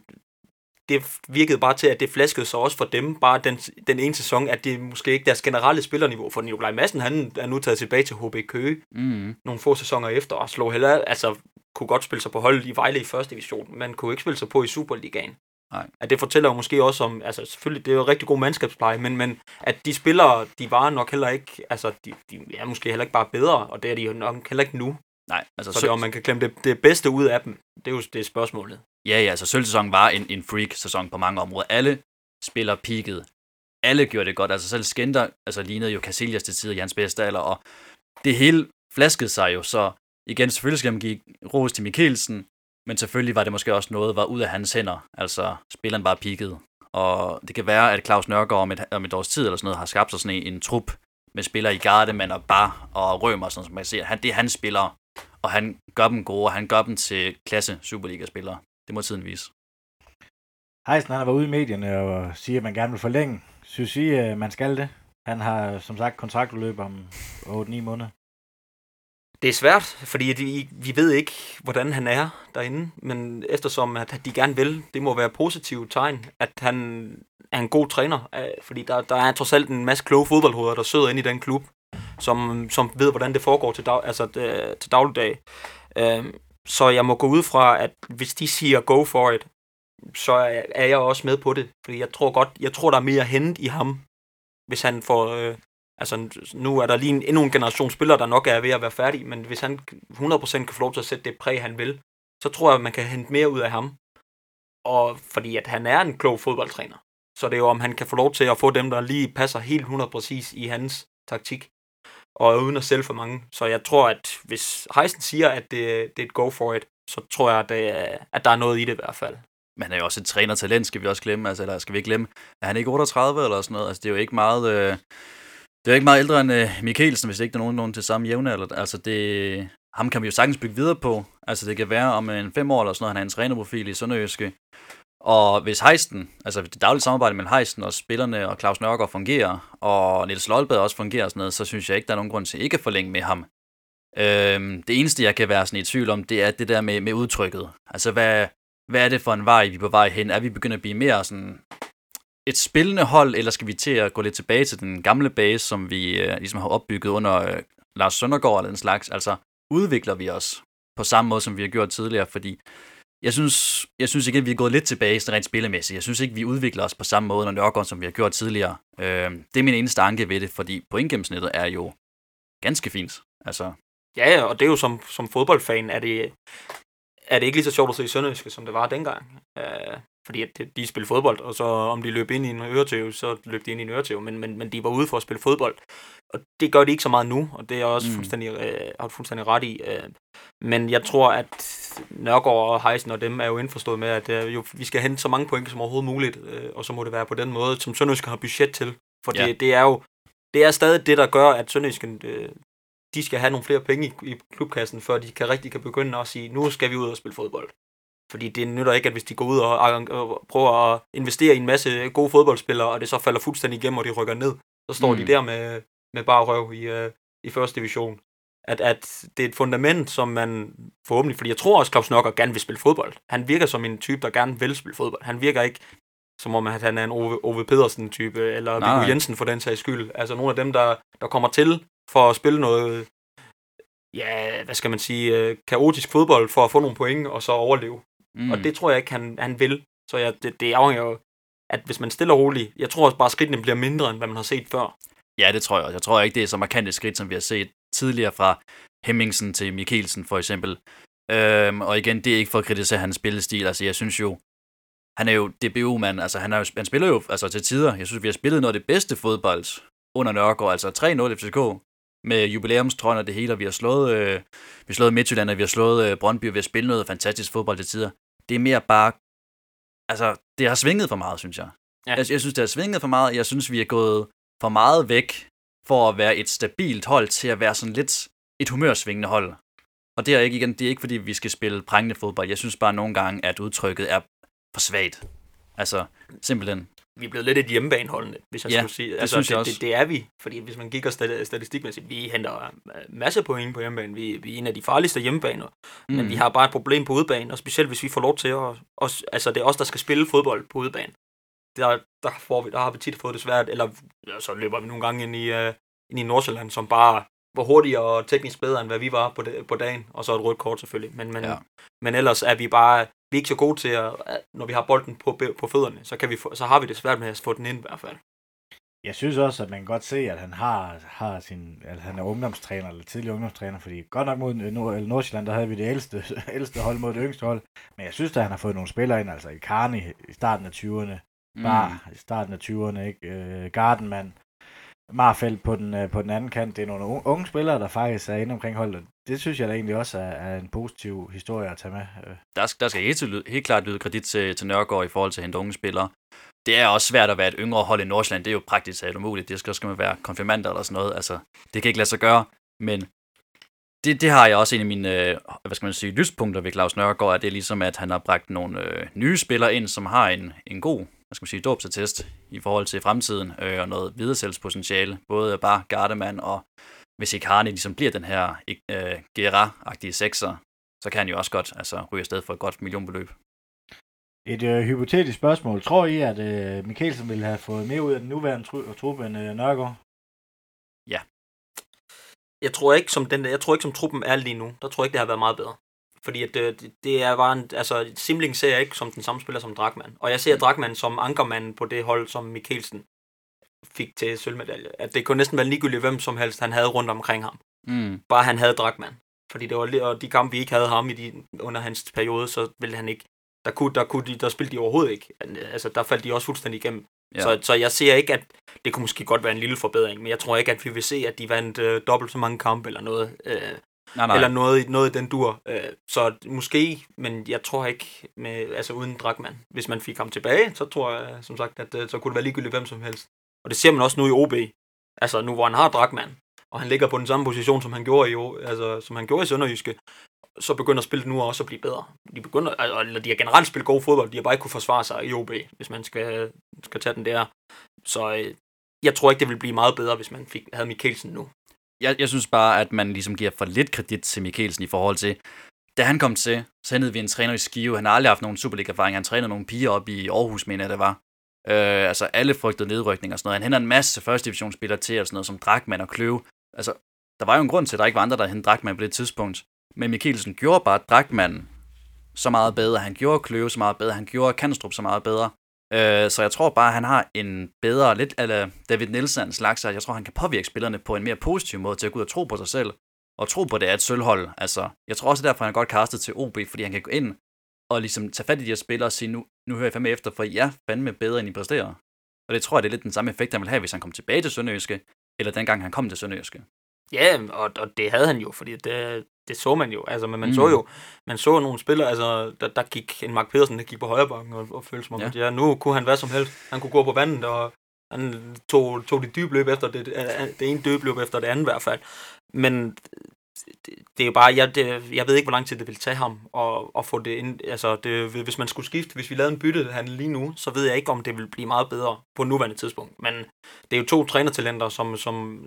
det virkede bare til, at det flaskede sig også for dem, bare den, den ene sæson, at det måske ikke deres generelle spillerniveau, for Nikolaj Madsen, han er nu taget tilbage til HB Køge, mm. nogle få sæsoner efter, og slog heller, altså kunne godt spille sig på holdet i Vejle i første division, men kunne ikke spille sig på i Superligaen. Nej. At det fortæller jo måske også om, altså selvfølgelig, det er jo rigtig god mandskabspleje, men, men at de spillere, de var nok heller ikke, altså de, de er måske heller ikke bare bedre, og det er de jo nok heller ikke nu. Nej, altså så det, om man kan klemme det, det bedste ud af dem, det er jo det er spørgsmålet. Ja, ja, altså sølvsæsonen var en, en freak-sæson på mange områder. Alle spiller peaked. Alle gjorde det godt. Altså selv Skender altså, lignede jo Casillas til tider i hans bedste alder, og det hele flaskede sig jo, så igen, selvfølgelig skal man give ros til Mikkelsen, men selvfølgelig var det måske også noget, der var ud af hans hænder. Altså, spilleren var peaked. Og det kan være, at Claus Nørgaard om et, om et års tid eller sådan noget har skabt sig sådan en, en trup med spillere i Gardemann og Bar og Rømer, sådan som man kan se. Han, det er hans spillere, og han gør dem gode, og han gør dem til klasse Superliga-spillere. Det må tiden vise. Heisen han har været ude i medierne og siger, at man gerne vil forlænge. Synes I, at man skal det? Han har som sagt kontraktudløb om 8-9 måneder. Det er svært, fordi vi, vi ved ikke, hvordan han er derinde, men eftersom at de gerne vil, det må være positivt tegn, at han er en god træner, øh, fordi der, der er trods alt en masse kloge fodboldhoveder, der sidder inde i den klub, som, som ved, hvordan det foregår til, dag, altså, det, til dagligdag. Øhm, så jeg må gå ud fra, at hvis de siger go for it, så er jeg også med på det. Fordi jeg tror godt, jeg tror, der er mere hent i ham, hvis han får... Øh, altså, nu er der lige en, endnu en generation spillere, der nok er ved at være færdig, men hvis han 100% kan få lov til at sætte det præg, han vil, så tror jeg, at man kan hente mere ud af ham. Og fordi at han er en klog fodboldtræner. Så det er jo, om han kan få lov til at få dem, der lige passer helt 100 præcis i hans taktik og uden at sælge for mange. Så jeg tror, at hvis Heisen siger, at det, det er et go for it, så tror jeg, at, det, at der er noget i det i hvert fald. Men han er jo også et trænertalent, skal vi også glemme. Altså, eller skal vi ikke glemme, er han ikke 38 eller sådan noget? Altså, det er jo ikke meget... Øh, det er jo ikke meget ældre end øh, Mikkelsen, hvis ikke der er nogen, nogen til samme jævne. Eller, altså, det, ham kan vi jo sagtens bygge videre på. Altså, det kan være om en fem år eller sådan noget, han har en trænerprofil i Sønderjyske. Og hvis Heisten, altså det daglige samarbejde mellem Heisten og spillerne og Claus Nørgaard fungerer, og Niels Lolberg også fungerer og sådan noget, så synes jeg ikke, der er nogen grund til ikke at forlænge med ham. Øhm, det eneste, jeg kan være sådan i tvivl om, det er det der med, med udtrykket. Altså, hvad, hvad er det for en vej, vi er på vej hen? Er vi begyndt at blive mere sådan et spillende hold, eller skal vi til at gå lidt tilbage til den gamle base, som vi øh, ligesom har opbygget under øh, Lars Søndergaard eller den slags? Altså, udvikler vi os på samme måde, som vi har gjort tidligere? Fordi jeg synes, jeg synes igen, vi er gået lidt tilbage rent spillemæssigt. Jeg synes ikke, vi udvikler os på samme måde, når Nørgaard, som vi har gjort tidligere. Øh, det er min eneste anke ved det, fordi pointgennemsnittet er jo ganske fint. Altså. Ja, og det er jo som, som fodboldfan, er det, er det ikke lige så sjovt at se i Sønderjyske, som det var dengang. Øh, fordi at de spillede fodbold, og så om de løb ind i en øretæve, så løb de ind i en øretæve, men, men, men de var ude for at spille fodbold. Og det gør de ikke så meget nu, og det er også mm. fuldstændig, øh, har fuldstændig ret i. Øh. Men jeg tror, at Nørgaard og Heisen og dem er jo indforstået med, at øh, jo, vi skal hente så mange point som overhovedet muligt, øh, og så må det være på den måde, som Sønderjyske har budget til. For ja. det, det er jo det er stadig det, der gør, at Sønderjyske, øh, de skal have nogle flere penge i, i klubkassen, før de kan rigtig kan begynde at sige, nu skal vi ud og spille fodbold. Fordi det nytter ikke, at hvis de går ud og, og, og prøver at investere i en masse gode fodboldspillere, og det så falder fuldstændig igennem, og de rykker ned, så står mm. de der med, med bare røv i, uh, i første division. At, at det er et fundament, som man forhåbentlig, fordi jeg tror også, Claus Nokker gerne vil spille fodbold. Han virker som en type, der gerne vil spille fodbold. Han virker ikke som om at han er en Ove, Ove Pedersen-type, eller Viggo Jensen for den sags skyld. Altså nogle af dem, der, der kommer til for at spille noget, ja, hvad skal man sige, øh, kaotisk fodbold for at få nogle point, og så overleve. Mm. Og det tror jeg ikke, han, han vil. Så jeg, det, det afhænger jo, at hvis man stiller roligt, jeg tror også bare, at skridtene bliver mindre, end hvad man har set før. Ja, det tror jeg også. Jeg tror ikke, det er så markant et skridt, som vi har set tidligere fra Hemmingsen til Mikkelsen, for eksempel. Øhm, og igen, det er ikke for at kritisere hans spillestil. Altså, jeg synes jo, han er jo DBU-mand. Altså, han, er jo, han spiller jo altså, til tider. Jeg synes, vi har spillet noget af det bedste fodbold under Nørgaard. Altså 3-0 FCK med jubilæumstrøjen og det hele, og vi har slået, øh, vi har slået Midtjylland, og vi har slået øh, Brøndby, og vi har spillet noget fantastisk fodbold til tider. Det er mere bare, altså, det har svinget for meget, synes jeg. Ja. Jeg, jeg synes, det har svinget for meget. Jeg synes, vi er gået for meget væk for at være et stabilt hold til at være sådan lidt et humørsvingende hold. Og det er ikke igen, det er ikke fordi, vi skal spille prængende fodbold. Jeg synes bare nogle gange, at udtrykket er for svagt. Altså, simpelthen. Vi er blevet lidt et hjemmebaneholdende, hvis jeg ja, skulle sige. Det altså, synes jeg det, også. det, det, er vi, fordi hvis man kigger statistikmæssigt, vi henter øh, masser point på hjemmebane. Vi, vi er en af de farligste hjemmebaner, mm. men vi har bare et problem på udebane, og specielt hvis vi får lov til at... Os, altså, det er os, der skal spille fodbold på udebane. Der, der, får vi, der har vi tit fået det svært, eller ja, så løber vi nogle gange ind i, uh, ind i Nordsjælland, som bare var hurtigere og teknisk bedre, end hvad vi var på, de, på dagen, og så et rødt kort selvfølgelig. Men, men, ja. men ellers er vi bare vi er ikke så gode til, at, når vi har bolden på, på fødderne, så, kan vi få, så har vi det svært med at få den ind i hvert fald. Jeg synes også, at man kan godt se, at han har, har sin, at han er ungdomstræner, eller tidlig ungdomstræner, fordi godt nok mod Nord- Nordsjælland, der havde vi det ældste, ældste hold mod det yngste hold, men jeg synes, at han har fået nogle spillere ind, altså i Karni i starten af 20'erne, mm. Bar i starten af 20'erne, ikke? Øh, Gardenman, Marfeldt på den, øh, på den anden kant. Det er nogle unge, unge spillere, der faktisk er inde omkring holdet. Det synes jeg da egentlig også er, er en positiv historie at tage med. Øh. Der, der skal helt, helt klart lyde kredit til, til Nørgaard i forhold til at hente unge spillere. Det er også svært at være et yngre hold i Nordsjælland. Det er jo praktisk talt umuligt. Det skal, skal man være konfirmander eller sådan noget. Altså, det kan ikke lade sig gøre. Men det, det har jeg også en af mine øh, hvad skal man sige, lyspunkter ved Claus Nørgaard, at det er ligesom, at han har bragt nogle øh, nye spillere ind, som har en, en god hvad skal man sige, dåbsattest i forhold til fremtiden, øh, og noget videresælgspotentiale, både bare Gardeman og hvis Icardi ligesom bliver den her øh, Gera-agtige sekser, så kan han jo også godt altså, ryge afsted for et godt millionbeløb. Et øh, hypotetisk spørgsmål. Tror I, at øh, Mikkelsen ville have fået mere ud af den nuværende tru- truppe end øh, Nørgaard? Ja. Jeg tror ikke, som den, jeg tror ikke, som truppen er lige nu. Der tror jeg ikke, det har været meget bedre. Fordi at det, øh, det er bare en, altså Simling ser jeg ikke som den samme spiller som Drakman. Og jeg ser Drakman som ankermand på det hold, som Mikkelsen fik til sølvmedalje. At det kunne næsten være ligegyldigt, hvem som helst han havde rundt omkring ham. Mm. Bare han havde Drakman. Fordi det var og de kampe, vi ikke havde ham i de, under hans periode, så ville han ikke. Der, kunne, der, kunne de, der spillede de overhovedet ikke. Altså, der faldt de også fuldstændig igennem. Ja. Så, så jeg ser ikke, at det kunne måske godt være en lille forbedring, men jeg tror ikke, at vi vil se, at de vandt øh, dobbelt så mange kampe eller noget. Øh, nej, nej. Eller noget, noget i den dur. Øh, så måske, men jeg tror ikke, med, altså uden Drakman. Hvis man fik ham tilbage, så tror jeg, som sagt, at øh, så kunne det være ligegyldigt hvem som helst. Og det ser man også nu i OB. Altså nu, hvor han har Drakman, og han ligger på den samme position, som han gjorde i, altså, som han gjorde i Sønderjyske, så begynder spillet nu også at blive bedre. De begynder, eller de har generelt spillet god fodbold, de har bare ikke kunne forsvare sig i OB, hvis man skal, skal tage den der. Så øh, jeg tror ikke, det vil blive meget bedre, hvis man fik, havde Mikkelsen nu. Jeg, jeg synes bare, at man ligesom giver for lidt kredit til Mikkelsen i forhold til, da han kom til, så hentede vi en træner i Skive. Han har aldrig haft nogen Superliga-erfaring. Han trænede nogle piger op i Aarhus, mener jeg, det var. Øh, altså alle frygtede nedrykning og sådan noget. Han henter en masse første divisionsspillere til, og sådan noget som Drakman og Kløve. Altså, der var jo en grund til, at der ikke var andre, der hentede Drakman på det tidspunkt. Men Mikkelsen gjorde bare Drakman så meget bedre. Han gjorde Kløve så meget bedre. Han gjorde Kanstrup så meget bedre. Øh, så jeg tror bare, at han har en bedre, lidt eller David Nielsen slags, at jeg tror, han kan påvirke spillerne på en mere positiv måde til at gå ud og tro på sig selv. Og tro på, at det er et sølvhold. Altså, jeg tror også, derfor han er godt kastet til OB, fordi han kan gå ind og ligesom tage fat i de her spillere og sige, nu, nu hører jeg fandme efter, for jeg er fandme bedre, end I præsterer. Og det tror jeg, det er lidt den samme effekt, han vil have, hvis han kom tilbage til Sønderjyske, eller dengang han kom til Sønderjyske. Ja, og, og det havde han jo, fordi det, det så man jo. Altså, men man mm. så jo, man så nogle spillere, altså, der, der gik en Mark Pedersen, der gik på højre bakken og, og følte som om, ja. ja, nu kunne han hvad som helst. Han kunne gå på vandet, og Han tog, tog de dybe løb efter det, det ene dybe løb efter det andet i hvert fald. Men det, det er jo bare, jeg, det, jeg ved ikke, hvor lang tid det vil tage ham at, at få det ind. Altså, det, hvis man skulle skifte, hvis vi lavede en bytte han lige nu, så ved jeg ikke, om det vil blive meget bedre på nuværende tidspunkt. Men det er jo to trænertalenter, som, som,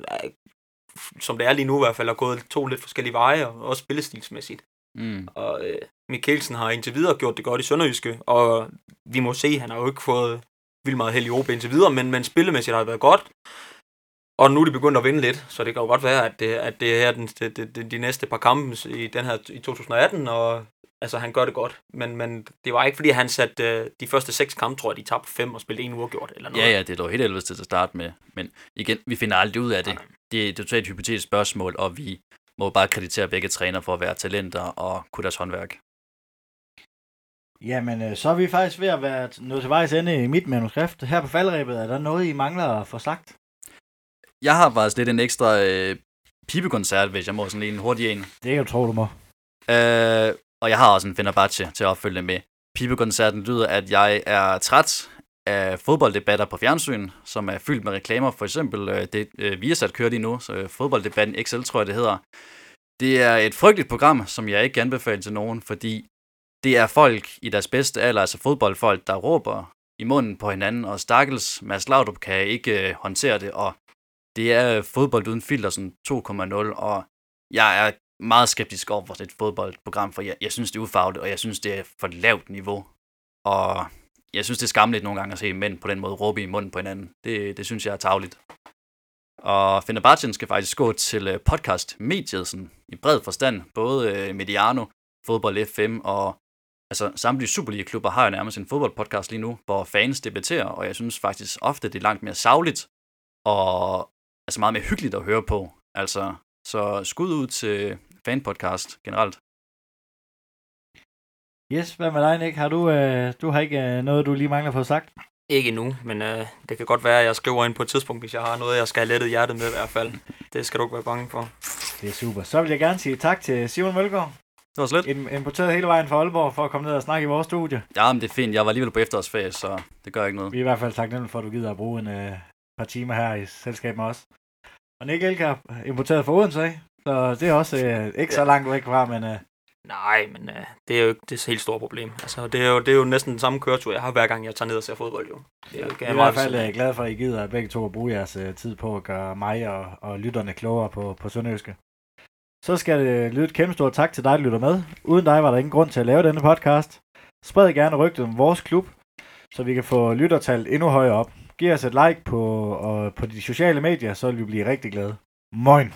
som det er lige nu i hvert fald, er gået to lidt forskellige veje, og også spillestilsmæssigt. Mm. Og øh, Mikkelsen har indtil videre gjort det godt i Sønderjyske, og vi må se, han har jo ikke fået vildt meget held i OB indtil videre, men, men spillemæssigt har det været godt. Og nu er de begyndt at vinde lidt, så det kan jo godt være, at det, at det er den, de, de, de næste par kampe i, den her, i 2018, og altså, han gør det godt. Men, men det var ikke, fordi han satte uh, de første seks kampe, tror jeg, de tabte fem og spillede en uafgjort eller noget. Ja, ja, det lå helt helvedes til at starte med. Men igen, vi finder aldrig ud af det. Det er totalt et hypotetisk spørgsmål, og vi må bare kreditere begge træner for at være talenter og kunne deres håndværk. Jamen, øh, så er vi faktisk ved at være nået til vejs ende i mit manuskript. Her på faldrebet, er der noget, I mangler at få sagt? Jeg har faktisk lidt en ekstra øh, pibekoncert, hvis jeg må sådan en hurtig en. Det kan du tro, du må. Øh, og jeg har også en Fenerbahce til at opfølge med. Pibekoncerten lyder, at jeg er træt af fodbolddebatter på fjernsyn, som er fyldt med reklamer. For eksempel øh, det, øh, Viasat kører lige nu, så øh, fodbolddebatten XL, tror jeg det hedder. Det er et frygteligt program, som jeg ikke anbefaler til nogen, fordi det er folk i deres bedste alder, altså fodboldfolk, der råber i munden på hinanden, og stakkels Mads Laudrup kan ikke øh, håndtere det, og det er øh, fodbold uden filter, sådan 2,0, og jeg er meget skeptisk over for et fodboldprogram, for jeg, jeg synes, det er ufagligt, og jeg synes, det er for lavt niveau. Og jeg synes, det er skamligt nogle gange at se mænd på den måde råbe i munden på hinanden. Det, det synes jeg er tavligt. Og Fenerbahce skal faktisk gå til øh, podcast-mediet sådan, i bred forstand. Både øh, Mediano, Fodbold FM og altså, samtlige Superliga-klubber har jo nærmest en fodboldpodcast lige nu, hvor fans debatterer, og jeg synes faktisk ofte, det er langt mere savligt og altså meget mere hyggeligt at høre på. Altså, så skud ud til fanpodcast generelt. Yes, hvad med dig, Nick? Har du, øh, du har ikke øh, noget, du lige mangler få sagt? Ikke nu, men øh, det kan godt være, at jeg skriver ind på et tidspunkt, hvis jeg har noget, jeg skal have lettet hjertet med i hvert fald. Det skal du ikke være bange for. Det er super. Så vil jeg gerne sige tak til Simon Mølgaard. Det var slet. Importeret hele vejen fra Aalborg for at komme ned og snakke i vores studie. Ja, men det er fint. Jeg var alligevel på efterårsferie, så det gør ikke noget. Vi er i hvert fald taknemmelige for, at du gider at bruge en øh, par timer her i selskab med os. Og Nick Elkar, importeret fra Odense, så det er også øh, ikke så langt væk fra, men... Øh, Nej, men øh, det er jo ikke det helt store problem. Altså, det, er jo, det er jo næsten den samme køretur, jeg har hver gang, jeg tager ned og ser fodbold. Jo. Det er, jo, jeg er i hvert fald øh, glad for, at I gider begge to at bruge jeres øh, tid på at gøre mig og, og lytterne klogere på, på Sønderjyske. Så skal det lyde et kæmpe stort tak til dig, der lytter med. Uden dig var der ingen grund til at lave denne podcast. Spred gerne rygtet om vores klub, så vi kan få lyttertallet endnu højere op. Giv os et like på, og på de sociale medier, så vil vi blive rigtig glade. Moin!